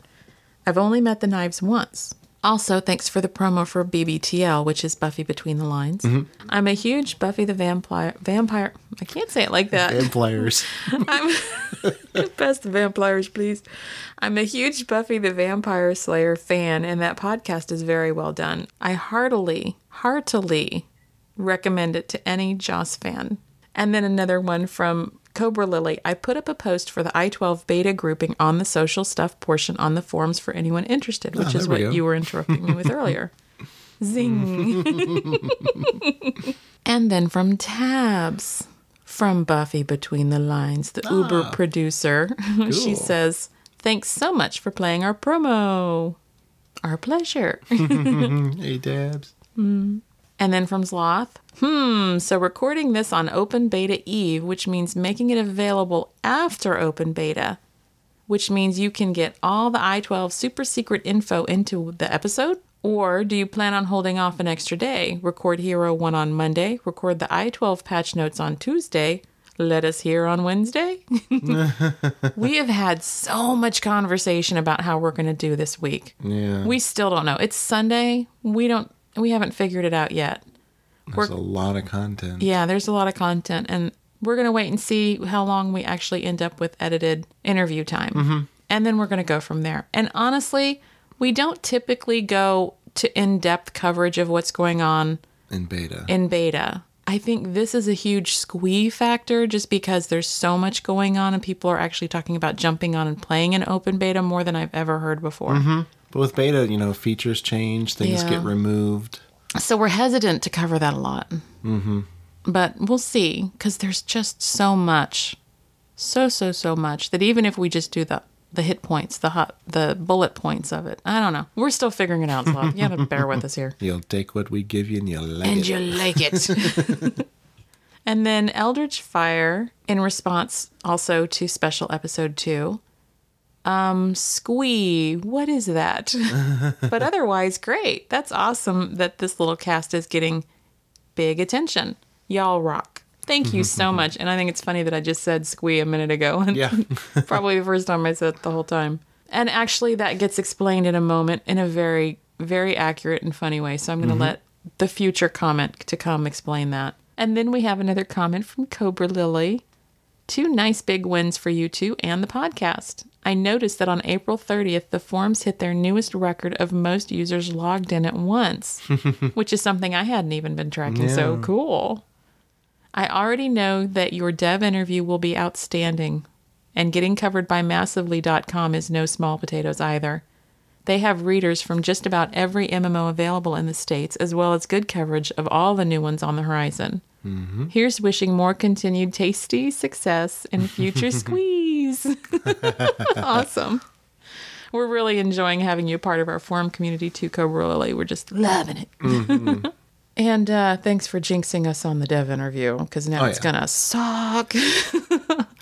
I've only met the knives once. Also, thanks for the promo for BBTL, which is Buffy Between the Lines. Mm-hmm. I'm a huge Buffy the Vampire. Vampire. I can't say it like that. Vampires. I'm best the vampires, please. I'm a huge Buffy the Vampire Slayer fan, and that podcast is very well done. I heartily, heartily recommend it to any Joss fan. And then another one from Cobra Lily. I put up a post for the I-12 beta grouping on the social stuff portion on the forums for anyone interested, ah, which Oh, is we what you were interrupting me with earlier. Zing. and then from Tabs, from Buffy Between the Lines, the ah. Uber producer, she says, Thanks so much for playing our promo. Our pleasure. hey, Dabs. Mm. And then from Zloth, hmm, so recording this on Open Beta Eve, which means making it available after Open Beta, which means you can get all the I 12 super secret info into the episode? Or do you plan on holding off an extra day? Record Hero 1 on Monday, record the I 12 patch notes on Tuesday, let us hear on Wednesday? we have had so much conversation about how we're going to do this week. Yeah, We still don't know. It's Sunday. We don't we haven't figured it out yet. there's a lot of content. Yeah, there's a lot of content and we're going to wait and see how long we actually end up with edited interview time. Mm-hmm. And then we're going to go from there. And honestly, we don't typically go to in-depth coverage of what's going on in beta. in beta. I think this is a huge squee factor just because there's so much going on and people are actually talking about jumping on and playing in open beta more than I've ever heard before. Mm-hmm. But with beta, you know, features change, things Yeah. get removed. So we're hesitant to cover that a lot. Mm-hmm. But we'll see because there's just so much, so so so much that even if we just do the the hit points, the hot, the bullet points of it, I don't know. We're still figuring it out, Zloth. You gotta bear with us here. You'll take what we give you and you'll like And it. you like it. and then Eldritch Fire, in response also to special episode two. Um, squee, what is that? but otherwise, great. That's awesome that this little cast is getting big attention. Y'all rock. Thank you so much. And I think it's funny that I just said squee a minute ago. And Yeah. probably the first time I said it the whole time. And actually, that gets explained in a moment in a very, very accurate and funny way. So I'm going to let the future comment to come explain that. And then we have another comment from Cobra Lily. Two nice big wins for you two and the podcast. I noticed that on April 30th, the forums hit their newest record of most users logged in at once, which is something I hadn't even been tracking. So cool. I already know that your dev interview will be outstanding, and getting covered by massively.com is no small potatoes either. They have readers from just about every MMO available in the States, as well as good coverage of all the new ones on the horizon. Here's wishing more continued tasty success and future squeeze. awesome. We're really enjoying having you a part of our forum community too, Cobra Lily. We're just loving it. and uh, thanks for jinxing us on the dev interview because now Oh, it's yeah. gonna suck.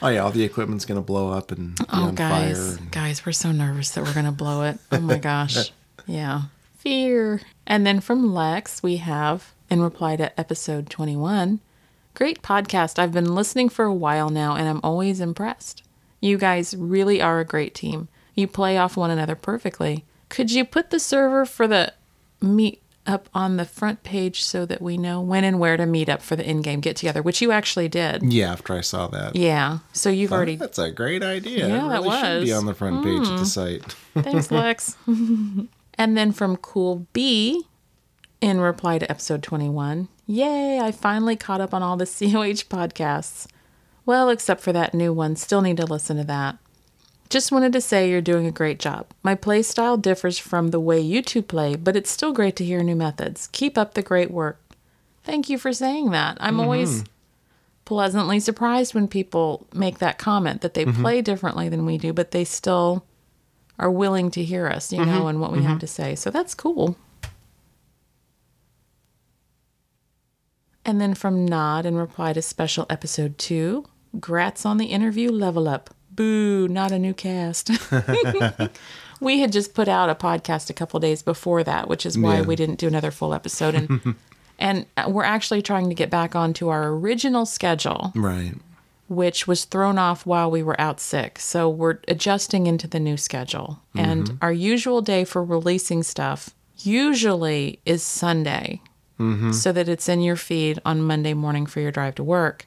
Oh yeah, all the equipment's gonna blow up and oh, on guys, fire. and- guys, we're so nervous that we're gonna blow it. Oh my gosh, yeah, fear. And then from Lex, we have in reply to episode twenty-one. Great podcast. I've been listening for a while now and I'm always impressed. You guys really are a great team. You play off one another perfectly. Could you put the server for the meet up on the front page so that we know when and where to meet up for the in-game get together, which you actually did. Yeah, after I saw that. Yeah. So you've Thought, already That's a great idea. Yeah, it that really should be on the front page of the hmm. site. Thanks, Lex. and then from Cool B, in reply to episode 21, Yay, I finally caught up on all the COH podcasts. Well, except for that new one, still need to listen to that. Just wanted to say you're doing a great job. My play style differs from the way you two play, but it's still great to hear new methods. Keep up the great work. Thank you for saying that. I'm mm-hmm. always pleasantly surprised when people make that comment that they mm-hmm. play differently than we do, but they still are willing to hear us, you know, mm-hmm. and what we have to say. So that's cool. And then from Nod in reply to special episode two, grats on the interview level up. Boo, not a new cast. we had just put out a podcast a couple days before that, which is why Yeah. we didn't do another full episode. And and we're actually trying to get back onto our original schedule Right. which was thrown off while we were out sick. So we're adjusting into the new schedule. Mm-hmm. And our usual day for releasing stuff usually is Sunday, mm-hmm. so that it's in your feed on Monday morning for your drive to work.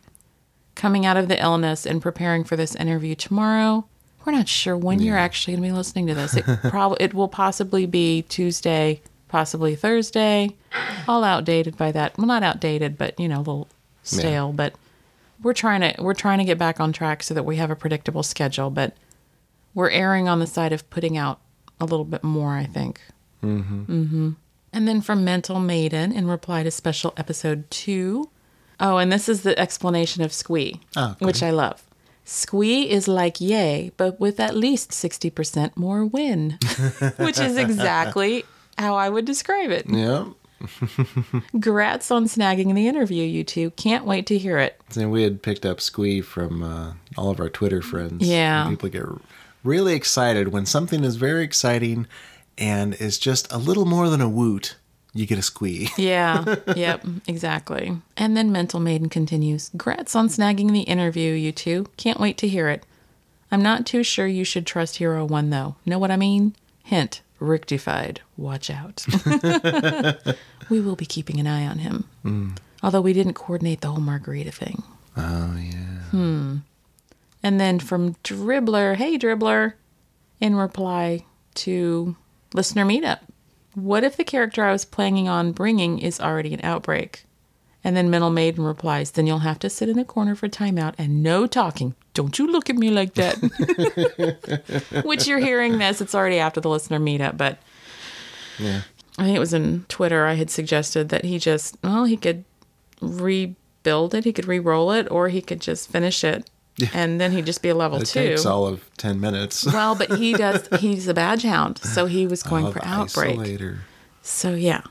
Coming out of the illness and preparing for this interview tomorrow, we're not sure when you're actually going to be listening to this. It probably it will possibly be Tuesday, possibly Thursday. All outdated by that. Well, not outdated, but you know, a little stale. But we're trying to we're trying to get back on track so that we have a predictable schedule. But we're erring on the side of putting out a little bit more. I think. Mm-hmm. Mm-hmm. And then from Mental Maiden in reply to special episode two. Oh, and this is the explanation of Squee, Oh, which I love. Squee is like yay, but with at least 60% more win, which is exactly how I would describe it. Yeah. Grats on snagging the interview, you two. Can't wait to hear it. And we had picked up Squee from uh, all of our Twitter friends. Yeah. People get really excited when something is very exciting and is just a little more than a woot. You get a squee. Yeah, yep, exactly. And then Mental Maiden continues Grats on snagging the interview, you two. Can't wait to hear it. I'm not too sure you should trust Hero 1, though. Know what I mean? Hint, rectified. Watch out. we will be keeping an eye on him. Although we didn't coordinate the whole margarita thing. Oh yeah. Hmm. And then from Dribbler, hey Dribbler, in reply to listener meetup, what if the character I was planning on bringing is already an outbreak? And then Mental Maiden replies, then you'll have to sit in a corner for timeout and no talking. Don't you look at me like that. Which you're hearing this, it's already after the listener meetup, but Yeah. I think it was in Twitter I had suggested that he just, well, he could rebuild it, he could re-roll it, or he could just finish it. And then he'd just be a level It two. takes all of ten minutes. Well, but he does. He's a badge hound, so he was going Of for outbreak. Isolator. So yeah,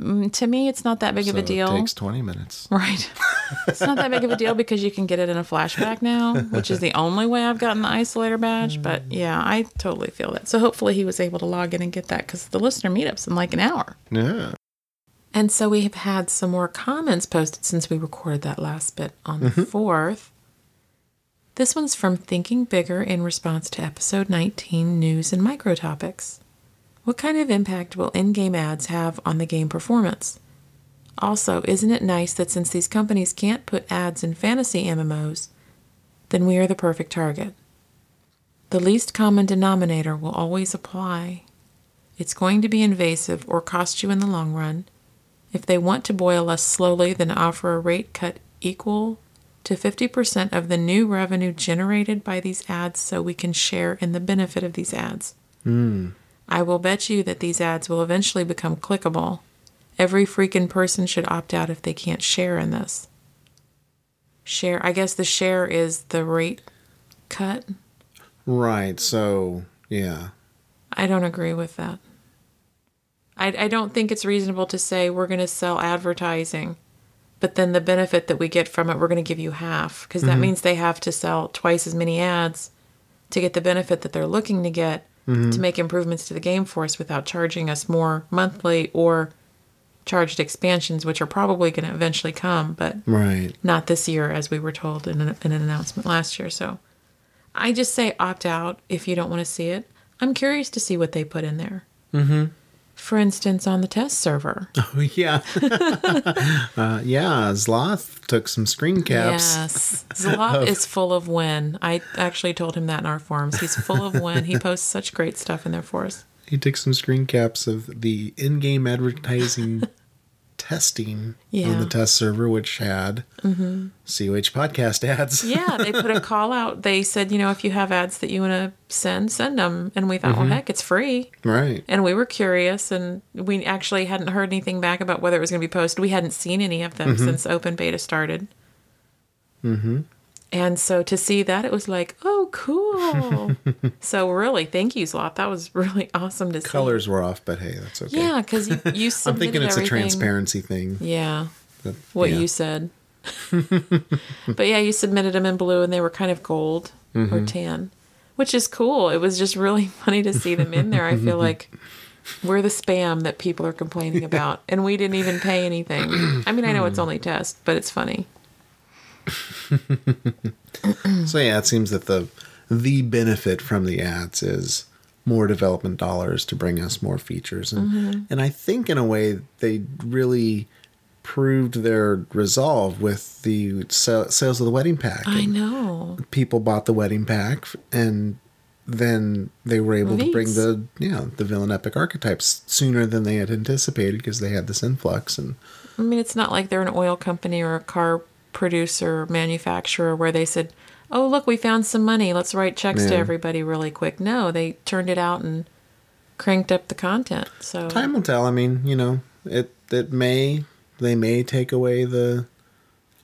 Mm, to me, it's not that big of a deal. It takes twenty minutes. Right. it's not that big of a deal because you can get it in a flashback now, which is the only way I've gotten the isolator badge. But yeah, I totally feel that. So hopefully he was able to log in and get that because the listener meetup's in like an hour. Yeah. And so we have had some more comments posted since we recorded that last bit on the 4th. This one's from Thinking Bigger in response to episode 19 News and Micro Topics. What kind of impact will in game ads have on the game performance? Also, isn't it nice that since these companies can't put ads in fantasy MMOs, then we are the perfect target? The least common denominator will always apply. It's going to be invasive or cost you in the long run. If they want to boil us slowly, then offer a rate cut equal to 50% of the new revenue generated by these ads so we can share in the benefit of these ads. Hmm. I will bet you that these ads will eventually become clickable. Every freaking person should opt out if they can't share in this. Share, I guess the share is the rate cut. Right. So, yeah. I don't agree with that. I, I don't think it's reasonable to say we're going to sell advertising, but then the benefit that we get from it, we're going to give you half, because that means they have to sell twice as many ads to get the benefit that they're looking to get to make improvements to the game for us without charging us more monthly or charged expansions, which are probably going to eventually come, but Right. not this year, as we were told in an, in an announcement last year. So I just say opt out if you don't want to see it. I'm curious to see what they put in there. Mm-hmm. For instance, on the test server. Oh, yeah. uh, yeah. Zloth took some screen caps. Yes. Zloth is full of win. I actually told him that in our forums. He's full of win. He posts such great stuff in there for us. He took some screen caps of the in game advertising testing Yeah. on the test server, which had COH podcast ads. Yeah, they put a call out. They said, you know, if you have ads that you want to send, send them. And we thought, well, heck, it's free. Right. And we were curious, and we actually hadn't heard anything back about whether it was going to be posted. We hadn't seen any of them since open beta started. Mm-hmm. And so to see that, it was like, oh, cool. so really, thank you, Zloth. That was really awesome to see. Colors were off, but hey, that's okay. Yeah, because you, you I'm thinking it's everything. a transparency thing. Yeah, but what yeah. you said. but yeah, you submitted them in blue, and they were kind of gold Mm-hmm. or tan, which is cool. It was just really funny to see them in there. I feel like we're the spam that people are complaining about, and we didn't even pay anything. I mean, I know it's only test, but it's funny. So yeah, it seems that the the benefit from the ads is more development dollars to bring us more features, and Mm-hmm. and I think in a way they really proved their resolve with the sales of the wedding pack. I know. people bought the wedding pack, and then they were able to bring the yeah the villain epic archetypes sooner than they had anticipated because they had this influx and I mean, it's not like they're an oil company or a car producer manufacturer where they said, "Oh, look, we found some money. Let's write checks to everybody really quick." No, they turned it out and cranked up the content. So Time will tell. I mean, you know, it it may they may take away the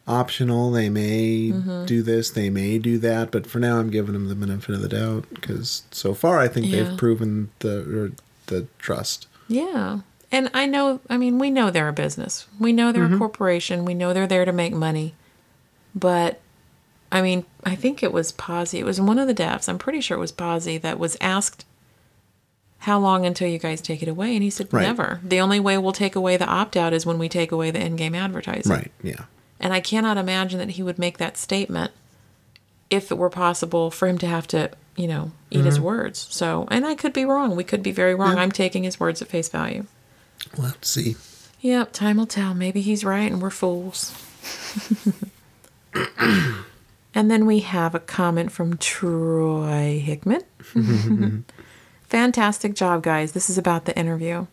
optional. They may Mm-hmm. do this. They may do that. But for now, I'm giving them the benefit of the doubt because so far, I think Yeah. they've proven the or the trust. Yeah. And I know, I mean, we know they're a business. We know they're a corporation. We know they're there to make money. But, I mean, I think it was Posi. It was one of the devs. I'm pretty sure it was Posi that was asked, How long until you guys take it away? And he said, Right. Never. The only way we'll take away the opt out is when we take away the in game advertising. Right. Yeah. And I cannot imagine that he would make that statement if it were possible for him to have to, you know, eat his mm-hmm. words. So, and I could be wrong. We could be very wrong. I'm taking his words at face value. We'll to see. Yep, time will tell. Maybe he's right and we're fools. and then we have a comment from Troy Hickman. Fantastic job, guys. This is about the interview.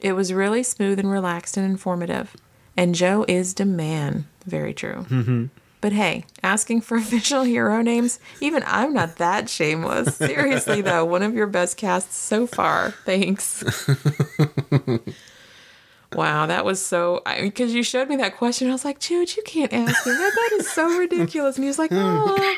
It was really smooth and relaxed and informative. And Joe is the man. Very true. Mm-hmm. But hey, asking for official hero names, even I'm not that shameless. Seriously, though, one of your best casts so far. Thanks. Wow, that was so. Because you showed me that question, I was like, Jude, you can't ask him that. That is so ridiculous. And he was like, oh.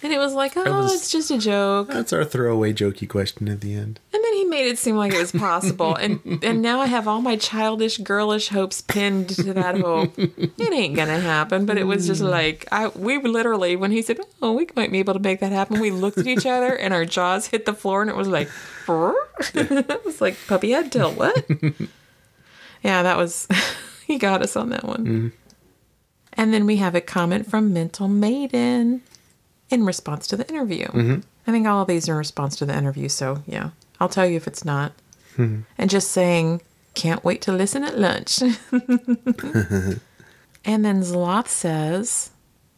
And it was like, oh, was- it's just a joke. That's our throwaway jokey question at the end. And then he made it seem like it was possible. And and now I have all my childish, girlish hopes pinned to that hope. It ain't gonna happen. But it was just like I we literally when he said, Oh, we might be able to make that happen, we looked at each other and our jaws hit the floor and it was like it was like puppy head tilt. What? Yeah, that was he got us on that one. Mm-hmm. And then we have a comment from Mental Maiden in response to the interview. Mm-hmm. I think all of these are in response to the interview, so yeah, I'll tell you if it's not. Mm-hmm. And just saying, can't wait to listen at lunch. and then Zloth says,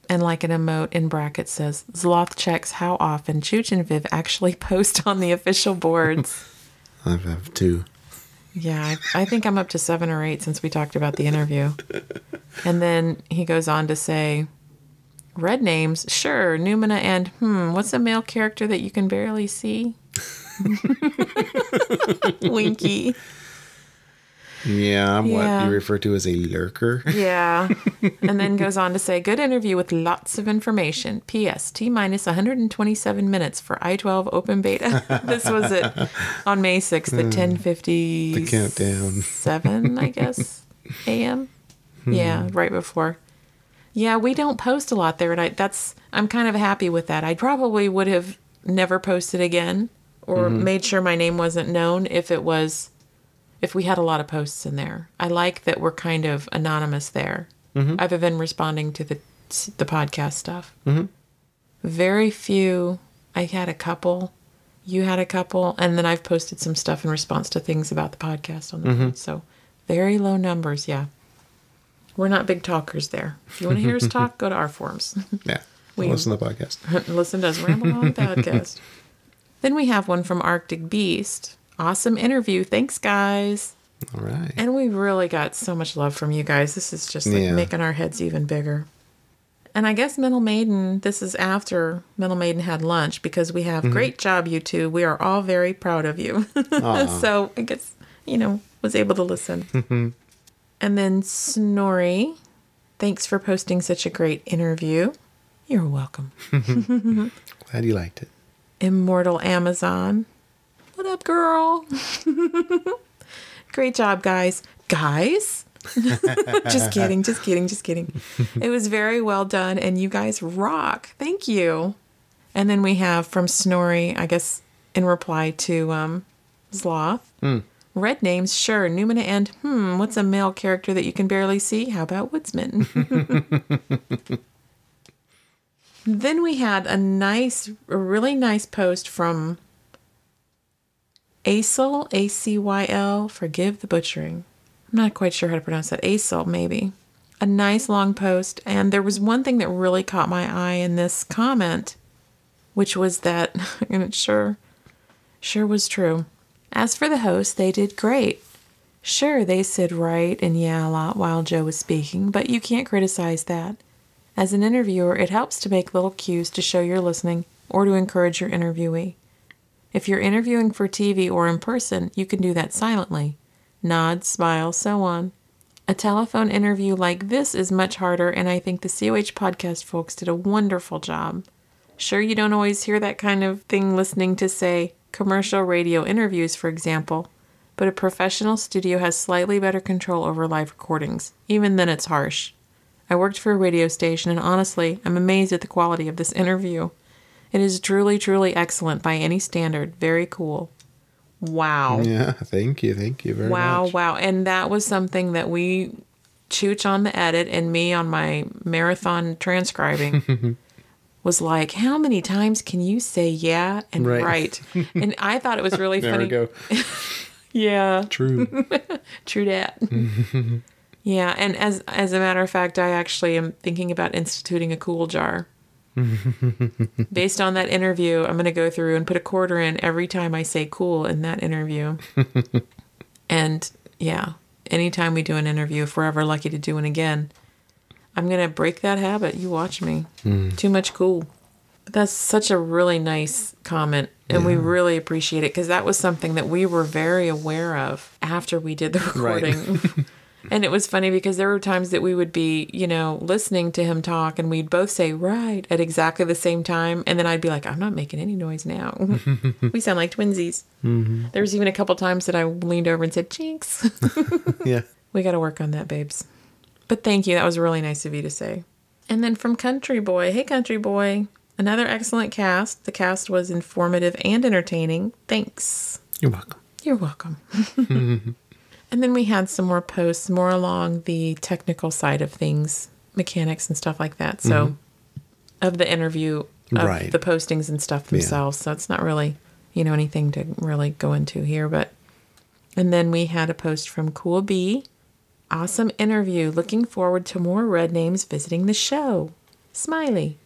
and like an emote in brackets says, Zloth checks how often Chooch and Viv actually post on the official boards. I have two. Yeah, I, I think I'm up to seven or eight since we talked about the interview. And then he goes on to say, Red names, sure, Numina and, hmm, what's a male character that you can barely see? Winky. Yeah, what Yeah. What you refer to as a lurker. Yeah. And then goes on to say, good interview with lots of information. P.S. T minus 127 minutes for I 12 open beta. this was it on May 6th at 1050. The countdown. Seven, I guess, a.m. Hmm. Yeah, right before. Yeah, we don't post a lot there, and I that's I'm kind of happy with that. I probably would have never posted again or mm-hmm. made sure my name wasn't known if it was if we had a lot of posts in there. I like that we're kind of anonymous there. Mm-hmm. I've been responding to the the podcast stuff. Mm-hmm. Very few. I had a couple. You had a couple, and then I've posted some stuff in response to things about the podcast on the mm-hmm. feed. So very low numbers. Yeah, we're not big talkers there. If you want to hear us talk, go to our forums. Yeah. We- Listen to the podcast. Listen to us ramble on the podcast. Then we have one from Arctic Beast. Awesome interview. Thanks, guys. All right. And we really got so much love from you guys. This is just like Yeah. making our heads even bigger. And I guess Mental Maiden, this is after Mental Maiden had lunch because we have mm-hmm. great job, you two. We are all very proud of you. so I guess, you know, was able to listen. Mm-hmm. and then Snorri, thanks for posting such a great interview. You're welcome. Glad you liked it. Immortal Amazon. What up, girl? Great job, guys. Guys? just kidding, just kidding, just kidding. It was very well done, and you guys rock. Thank you. And then we have from Snorri, I guess, in reply to um, Zloth. Red names, sure. Numina and, hmm, what's a male character that you can barely see? How about Woodsman? then we had a nice, a really nice post from Acyl, A C Y L, forgive the butchering. I'm not quite sure how to pronounce that. Acyl, maybe. A nice long post. And there was one thing that really caught my eye in this comment, which was that, and it sure, sure was true. As for the host, they did great. Sure, they said right and yeah a lot while Joe was speaking, but you can't criticize that. As an interviewer, it helps to make little cues to show you're listening or to encourage your interviewee. If you're interviewing for TV or in person, you can do that silently. Nod, smile, so on. A telephone interview like this is much harder, and I think the COH podcast folks did a wonderful job. Sure, you don't always hear that kind of thing listening to, say, commercial radio interviews, for example, but a professional studio has slightly better control over live recordings. Even then, it's harsh. I worked for a radio station, and honestly, I'm amazed at the quality of this interview. It is truly, truly excellent by any standard. Very cool. Wow. Yeah. Thank you. Thank you very Wow, much. wow. Wow. And that was something that we, Chooch on the edit and me on my marathon transcribing, was like, how many times can you say yeah and Right. right? and I thought it was really There funny. we go. Yeah, True. true that. yeah, and as as a matter of fact, I actually am thinking about instituting a cool jar. Based on that interview, I'm going to go through and put a quarter in every time I say cool in that interview. and yeah, anytime we do an interview, if we're ever lucky to do one again, I'm going to break that habit. You watch me. Hmm. Too much cool. But that's such a really nice comment. And we really appreciate it because that was something that we were very aware of after we did the Right. and it was funny because there were times that we would be, you know, listening to him talk and we'd both say, right, at exactly the same time. And then I'd be like, I'm not making any noise now. we sound like twinsies. Mm-hmm. There was even a couple times that I leaned over and said, Jinx. yeah. We got to work on that, babes. But thank you. That was really nice of you to say. And then from Country Boy, hey, Country Boy, another excellent cast. The cast was informative and entertaining. Thanks. You're welcome. You're welcome. And then we had some more posts, more along the technical side of things, mechanics and stuff like that. So, of the interview, of Right. the postings and stuff themselves. So, it's not really, you know, anything to really go into here. But, and then we had a post from Cool B. Awesome interview. Looking forward to more red names visiting the show. Smiley.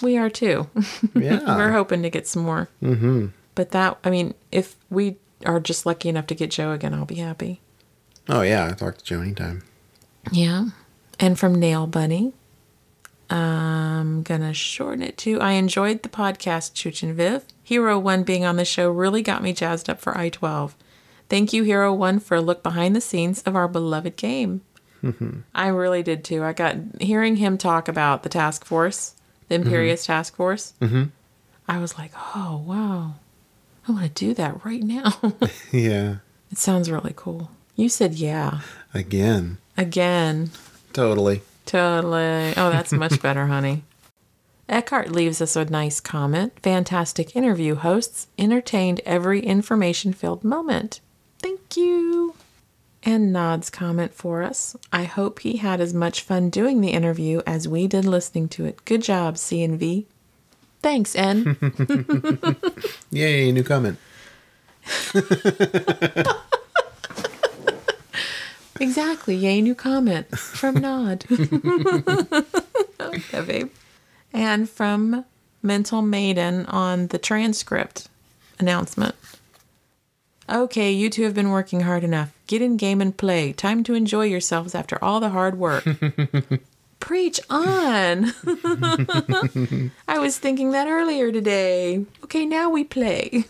We are too. Yeah. We're hoping to get some more. Mm-hmm. But that, I mean, if we are just lucky enough to get Joe again, I'll be happy. Oh yeah, I talked to Joe anytime. Yeah. And from Nail Bunny, I'm gonna shorten it to I enjoyed the podcast, Chooch and Viv. Hero One being on the show really got me jazzed up for I 12. Thank you, Hero One, for a look behind the scenes of our beloved game. Mm-hmm. I really did too. I got hearing him talk about the task force, the mm-hmm. Imperious task force. Mm-hmm. I was like, oh, wow. I want to do that right now. Yeah. it sounds really cool. You said, yeah. Again. Again. Totally. Totally. Oh, that's much better, honey. Eckhart leaves us a nice comment. Fantastic interview hosts entertained every information filled moment. Thank you. And Nod's comment for us. I hope he had as much fun doing the interview as we did listening to it. Good job, C and V. Thanks, N. Yay, new comment. exactly. Yay, new comment from Nod. yeah, babe. And from Mental Maiden on the transcript announcement. Okay, you two have been working hard enough. Get in game and play. Time to enjoy yourselves after all the hard work. Preach on. I was thinking that earlier today. Okay, now we play.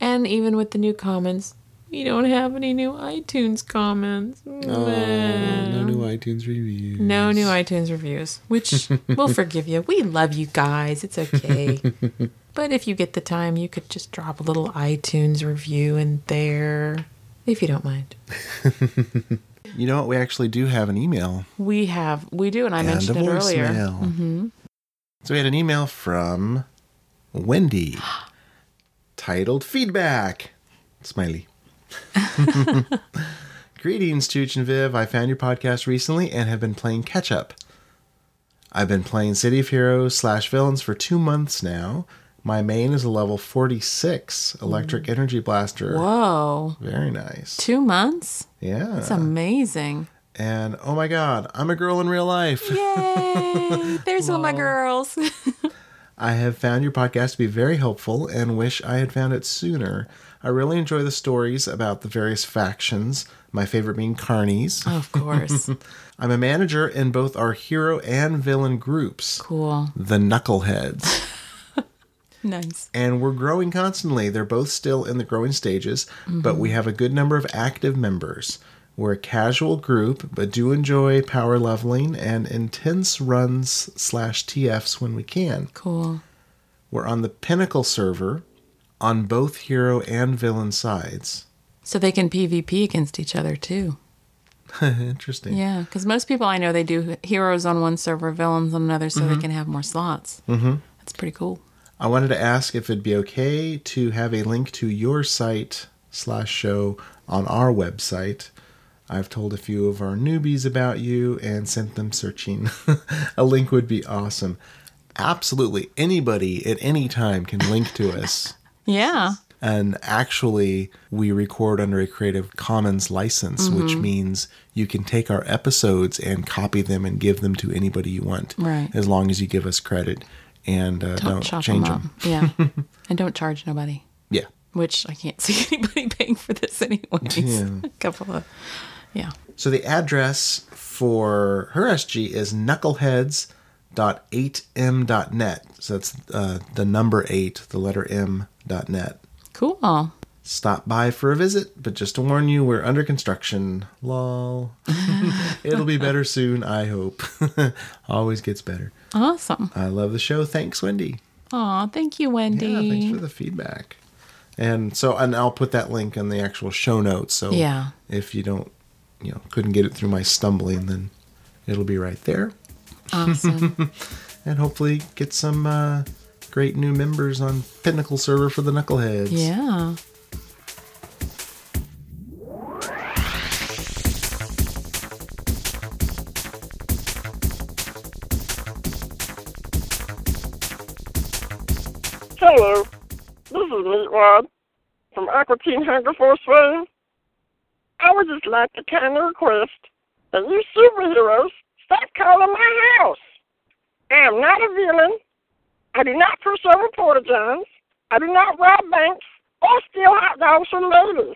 and even with the new comments, we don't have any new iTunes comments. Oh, no new iTunes reviews. No new iTunes reviews, which we'll forgive you. We love you guys. It's okay. but if you get the time, you could just drop a little iTunes review in there, if you don't mind. You know what? We actually do have an email. We have, we do, and I and mentioned it earlier. voicemail. Mm-hmm. So we had an email from Wendy titled Feedback. Smiley. Greetings, Chooch and Viv. I found your podcast recently and have been playing catch up. I've been playing City of Heroes slash villains for two months now. My main is a level 46 electric mm. energy blaster. Whoa, Very nice. two months? Yeah. That's amazing. and oh my god, I'm a girl in real life. Yay! There's all my girls. I have found your podcast to be very helpful and wish I had found it sooner. I really enjoy the stories about the various factions, my favorite being Carnies. of course. I'm a manager in both our hero and villain groups, Cool. the Knuckleheads. Nice. and we're growing constantly. They're both still in the growing stages, but we have a good number of active members. We're a casual group, but do enjoy power leveling and intense runs slash TFs when we can. Cool. We're on the Pinnacle server on both hero and villain sides. So they can PvP against each other too. Interesting. Yeah, because most people I know they do heroes on one server, villains on another, so they can have more slots. Mm-hmm. That's pretty cool. I wanted to ask if it'd be okay to have a link to your site slash show on our website. I've told a few of our newbies about you and sent them searching. a link would be awesome. Absolutely. Anybody at any time can link to us. Yeah. And actually, we record under a Creative Commons license, which Mm-hmm. means you can take our episodes and copy them and give them to anybody you want. Right. As long as you give us credit and uh, Don't, don't, change them them. Yeah. and don't charge nobody, Yeah. which I can't see anybody paying for this anyway. Yeah. A couple of, yeah. So the address for her SG is knuckleheads.8m.net. So that's uh, the number 8, the letter M dot net. Cool. Stop by for a visit, but just to warn you, we're under construction. Lol. It'll be better soon, I hope. Always gets better. Awesome. I love the show. Thanks, Wendy. Aw, thank you, Wendy. Yeah, thanks for the feedback. And so, and I'll put that link in the actual show notes. So Yeah. if you don't, you know, couldn't get it through my stumbling, then it'll be right there. Awesome. And hopefully get some uh, great new members on Pinnacle server for the Knuckleheads. yeah. Hello, this is Meatwad from Aqua Teen Hunger Force. I would just like to kindly request that you superheroes stop calling my house. I am not a villain. I do not push over porta johns. I do not rob banks or steal hot dogs from ladies.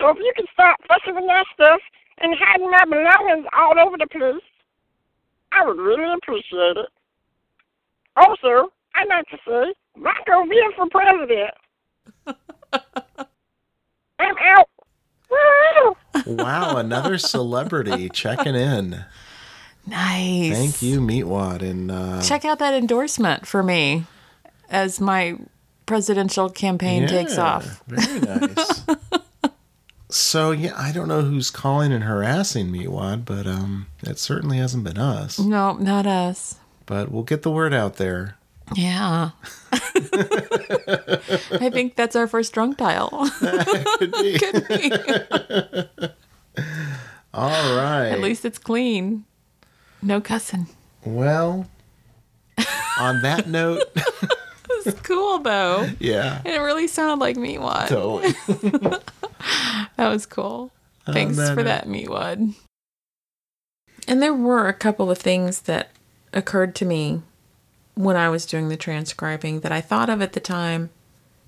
So if you could stop fussing with that stuff and hiding my belongings all over the place, I would really appreciate it. Also, I'd like to say, Marco Villa for president. I'm out. Woo! Wow, another celebrity checking in. Nice. Thank you, Meatwad. And uh, Check out that endorsement for me as my presidential campaign takes off. Very nice. so yeah, I don't know who's calling and harassing Meatwad, but um, it certainly hasn't been us. No, not us. But we'll get the word out there. Yeah. I think that's our first drunk dial. Could be. Could be. All right. At least it's clean. No cussing. Well, on that note, It's cool though. yeah, And it really sounded like Meatwad. totally. That was cool. Thanks that for note. that, Meatwad. And there were a couple of things that occurred to me when I was doing the transcribing that I thought of at the time,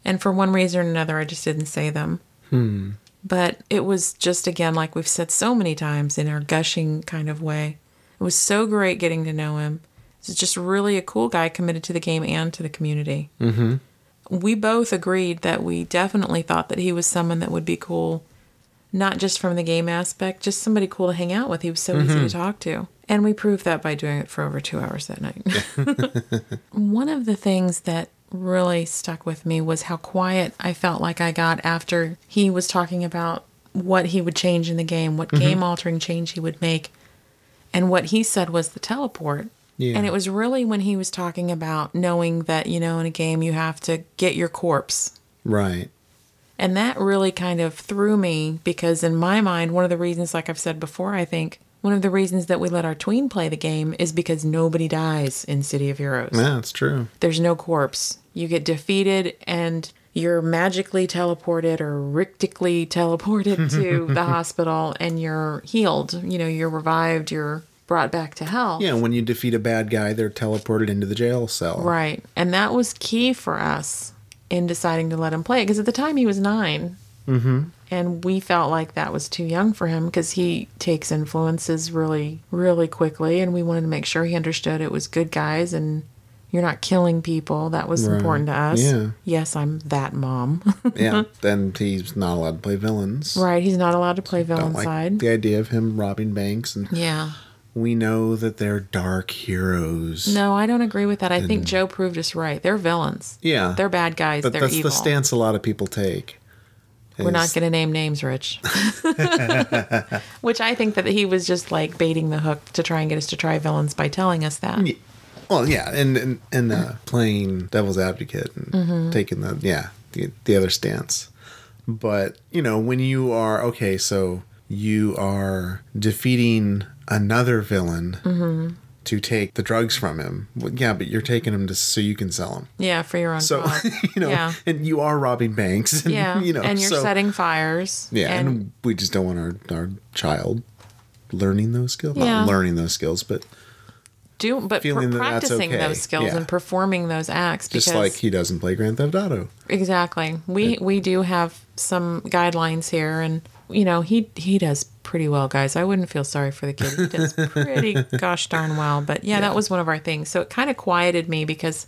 and for one reason or another, I just didn't say them. Hmm. But it was just, again, like we've said so many times in our gushing kind of way. It was so great getting to know him. He's just really a cool guy committed to the game and to the community. Mm-hmm. We both agreed that we definitely thought that he was someone that would be cool, not just from the game aspect, just somebody cool to hang out with. He was so easy to talk to. And we proved that by doing it for over two hours that night. One of the things that really stuck with me was how quiet I felt like I got after he was talking about what he would change in the game, what mm-hmm. game altering change he would make. And what he said was the teleport. Yeah. And it was really when he was talking about knowing that, you know, in a game you have to get your corpse. Right. And that really kind of threw me because, in my mind, one of the reasons, like I've said before, I think one of the reasons that we let our tween play the game is because nobody dies in City of Heroes. Yeah, it's true. There's no corpse. You get defeated and you're magically teleported or rictically teleported to the hospital and you're healed. You know, you're revived, you're brought back to health. Yeah, when you defeat a bad guy, they're teleported into the jail cell. Right. And that was key for us in deciding to let him play because at the time he was 9 Mm-hmm. And we felt like that was too young for him because he takes influences really, really quickly. And we wanted to make sure he understood it was good guys and you're not killing people. That was Right. important to us. Yeah. Yes, I'm that mom. Yeah. then he's not allowed to play villains. right. He's not allowed to play villain Don't like side. the idea of him robbing banks, and yeah. we know that they're dark heroes. No, I don't agree with that. I think Joe proved us right. They're villains. Yeah. They're bad guys. but They're that's evil. the stance a lot of people take. We're not going to name names, Rich. Which I think that he was just like baiting the hook to try and get us to try villains by telling us that. Yeah. Well, yeah, and and, and uh, playing devil's advocate and Mm-hmm. taking the yeah the, the other stance. But you know when you are okay, so you are defeating another villain Mm-hmm. To take the drugs from him. Well, yeah, but you're taking them to so you can sell them. Yeah, for your own So you know, Yeah. and you are robbing banks. And, Yeah, you know, and you're so- setting fires. Yeah, and, and we just don't want our our child learning those skills. Yeah. Not learning those skills, but do but feeling pr- that practicing okay. those skills Yeah. and performing those acts. just because like he doesn't play Grand Theft Auto. exactly, we we do have some guidelines here, and you know he he does pretty well, guys. I wouldn't feel sorry for the kid. He does pretty gosh darn well. But yeah, that was one of our things. So it kind of quieted me because.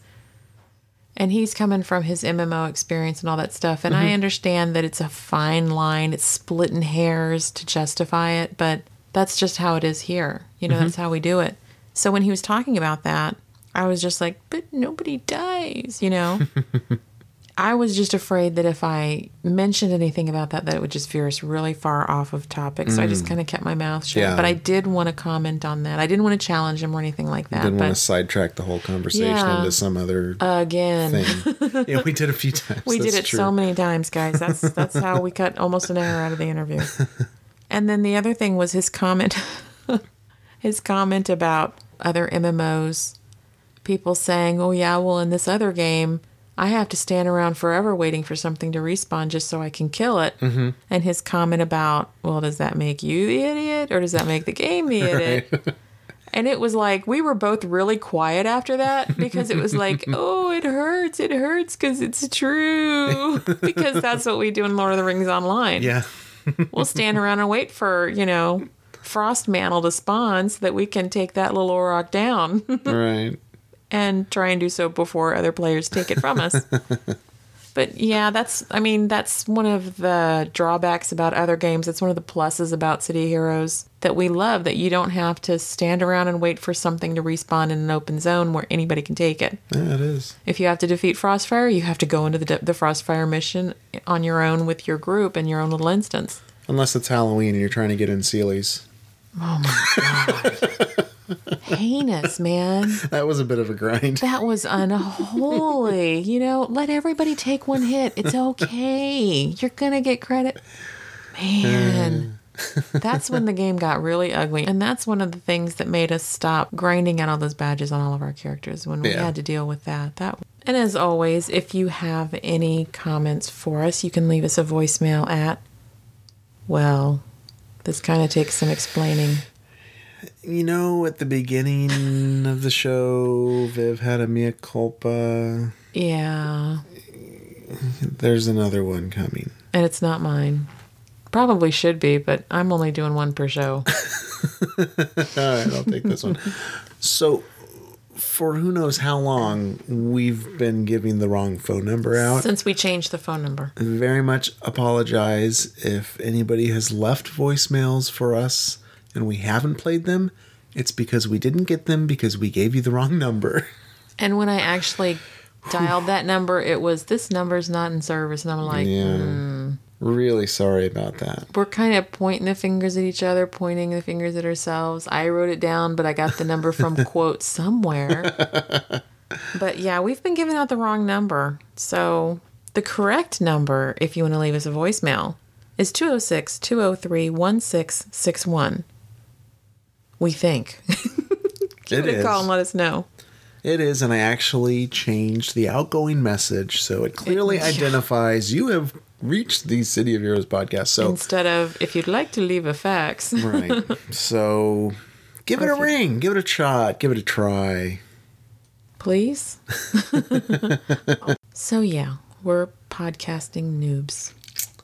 And he's coming from his MMO experience and all that stuff. And I mm-hmm. understand that it's a fine line, it's splitting hairs to justify it, but that's just how it is here. You know, mm-hmm. that's how we do it. So when he was talking about that, I was just like, but nobody dies, you know? I was just afraid that if I mentioned anything about that, that it would just veer us really far off of topic. So I just mm. kind of kept my mouth shut. Yeah. But I did want to comment on that. I didn't want to challenge him or anything like that. Didn't want to sidetrack the whole conversation Yeah. into some other again, thing. yeah, we did a few times. we did it true. so many times, guys. That's that's how we cut almost an hour out of the interview. And then the other thing was his comment, his comment about other MMOs, people saying, "Oh yeah, well in this other game, I have to stand around forever waiting for something to respawn just so I can kill it." Mm-hmm. And his comment about, "Well, does that make you the idiot, or does that make the game the idiot?" And it was like we were both really quiet after that because it was like, oh, it hurts, it hurts because it's true. because that's what we do in Lord of the Rings Online. Yeah. We'll stand around and wait for, you know, Frost Mantle to spawn so that we can take that little Orok down right. And try and do so before other players take it from us. but yeah, that's I mean, that's one of the drawbacks about other games. It's one of the pluses about City Heroes that we love that you don't have to stand around and wait for something to respawn in an open zone where anybody can take it. Yeah, it is. If you have to defeat Frostfire, you have to go into the the Frostfire mission on your own with your group in your own little instance. Unless it's Halloween and you're trying to get in Sealy's. Oh, Heinous, man. That was a bit of a grind. That was unholy. You know, let everybody take one hit. It's okay. You're going to get credit. Man. Uh. that's when the game got really ugly. And that's one of the things that made us stop grinding out all those badges on all of our characters when we Yeah. had to deal with that. That And as always, if you have any comments for us, you can leave us a voicemail at well, this kind of takes some explaining. You know, at the beginning of the show, Viv had a mea culpa. Yeah. There's another one coming. And it's not mine. Probably should be, but I'm only doing one per show. All right, I'll take this one. So, for who knows how long, we've been giving the wrong phone number out. Since we changed the phone number. Very much apologize if anybody has left voicemails for us and we haven't played them. It's because we didn't get them because we gave you the wrong number. And when I actually dialed that number, it was this number's not in service. And I'm like, yeah. Hmm. Really sorry about that. we're kind of pointing the fingers at each other, pointing the fingers at ourselves. I wrote it down, but I got the number from quote somewhere. But yeah, we've been giving out the wrong number. So the correct number, if you want to leave us a voicemail, is 206 203 1661. We think. Give It it a call and let us know. It is, and I actually changed the outgoing message so it clearly Yeah. identifies you have reached the City of Heroes podcast. So, Instead of, if you'd like to leave a fax. right. So, give it a ring, give it a shot, give it a try. please. so yeah, we're podcasting noobs.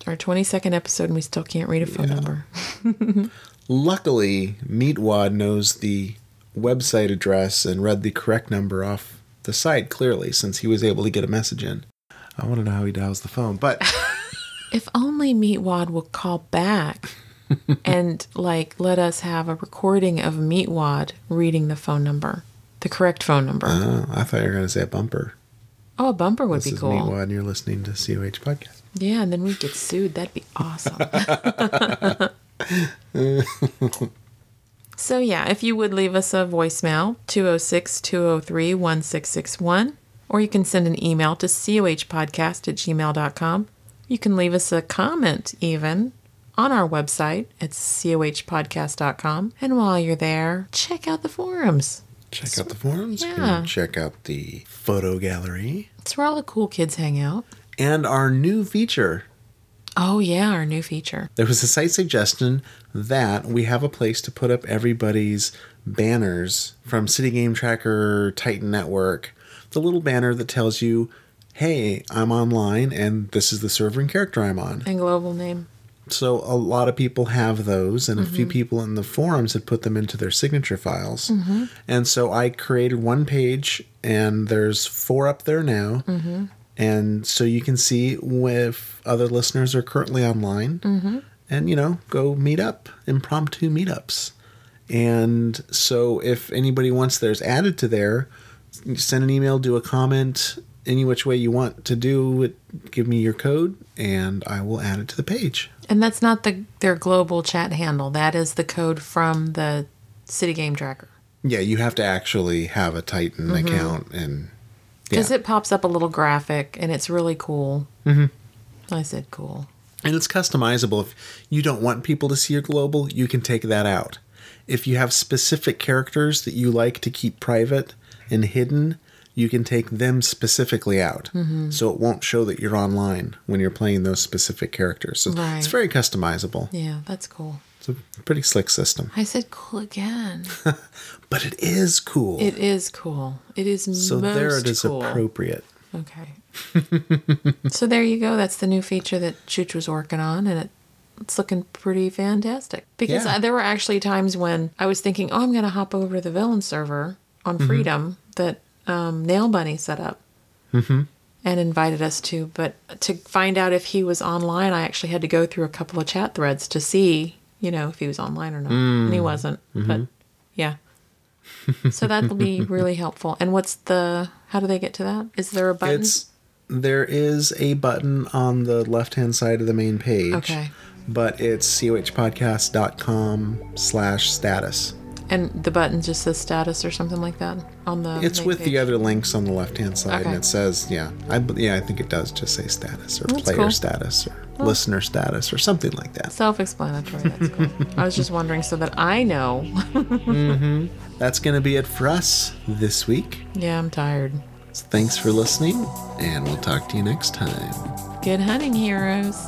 Our 22nd episode and we still can't read a phone number. Luckily, Meatwad knows the website address and read the correct number off the site clearly since he was able to get a message in. I want to know how he dials the phone, but If only Meatwad would call back and like let us have a recording of Meatwad reading the phone number, the correct phone number. oh, I thought you were going to say a bumper. oh, a bumper would This be is cool. Meatwad, and you're listening to COH podcast. Yeah, and then we'd get sued. That'd be awesome. so, yeah, if you would leave us a voicemail, 206 203 1661, or you can send an email to cohpodcast at gmail.com. You can leave us a comment even on our website at cohpodcast.com. And while you're there, check out the forums. Check out the forums. Yeah. check out the photo gallery It's where all the cool kids hang out. and our new feature. Oh, yeah, our new feature. There was a site suggestion that we have a place to put up everybody's banners from City Game Tracker, Titan Network. The little banner that tells you, hey, I'm online and this is the server and character I'm on. And global name. So a lot of people have those, and a few mm-hmm. people in the forums had put them into their signature files. Mm-hmm. And so I created one page, and there's four up there now. Mm-hmm. And so you can see if other listeners are currently online, and you know, go meet up, impromptu meetups. And so if anybody wants theirs added to there, send an email, do a comment, any which way you want to do it. Give me your code, and I will add it to the page. And that's not the their global chat handle. That is the code from the City Game Tracker. Yeah, you have to actually have a Titan account, and Because Yeah. it pops up a little graphic and it's really cool. Mm-hmm. I said cool. And it's customizable. If you don't want people to see your global, you can take that out. If you have specific characters that you like to keep private and hidden, you can take them specifically out, mm-hmm. so it won't show that you're online when you're playing those specific characters. So Right. it's very customizable. Yeah, that's cool. It's a pretty slick system. I said cool again. But it is cool. It is cool. It is so there it is cool. appropriate. Okay. so there you go. That's the new feature that Chooch was working on, and it, it's looking pretty fantastic. Because Yeah. I, there were actually times when I was thinking, oh, I'm going to hop over to the villain server on Mm-hmm. Freedom that um, Nail Bunny set up Mm-hmm. and invited us to. But to find out if he was online, I actually had to go through a couple of chat threads to see, you know, if he was online or not. Mm. And he wasn't. Mm-hmm. But yeah. so that'll be really helpful. And what's the? How do they get to that? Is there a button? It's there is a button on the left hand side of the main page. Okay. But it's cohpodcast.com slash status. And the button just says status or something like that on the. It's with page? the other links on the left hand side, Okay. and it says, yeah, I yeah, I think it does just say status or That's player cool. status or listener status or something like that. Self-explanatory. That's cool. I was just wondering so that I know. Mm-hmm. That's gonna be it for us this week. yeah, I'm tired. So thanks for listening, and we'll talk to you next time. Good hunting, heroes.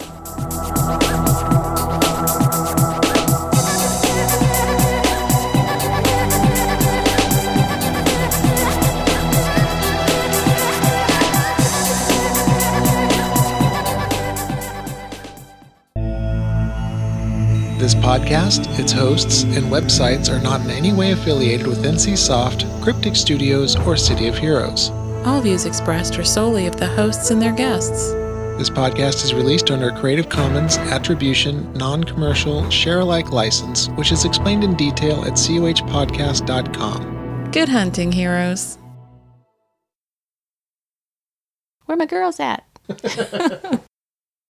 This podcast, its hosts, and websites are not in any way affiliated with NCSoft, Cryptic Studios, or City of Heroes. All views expressed are solely of the hosts and their guests. This podcast is released under a Creative Commons Attribution, Non Commercial, Share Alike license, which is explained in detail at cohpodcast.com. Good hunting, heroes. Where my girls at?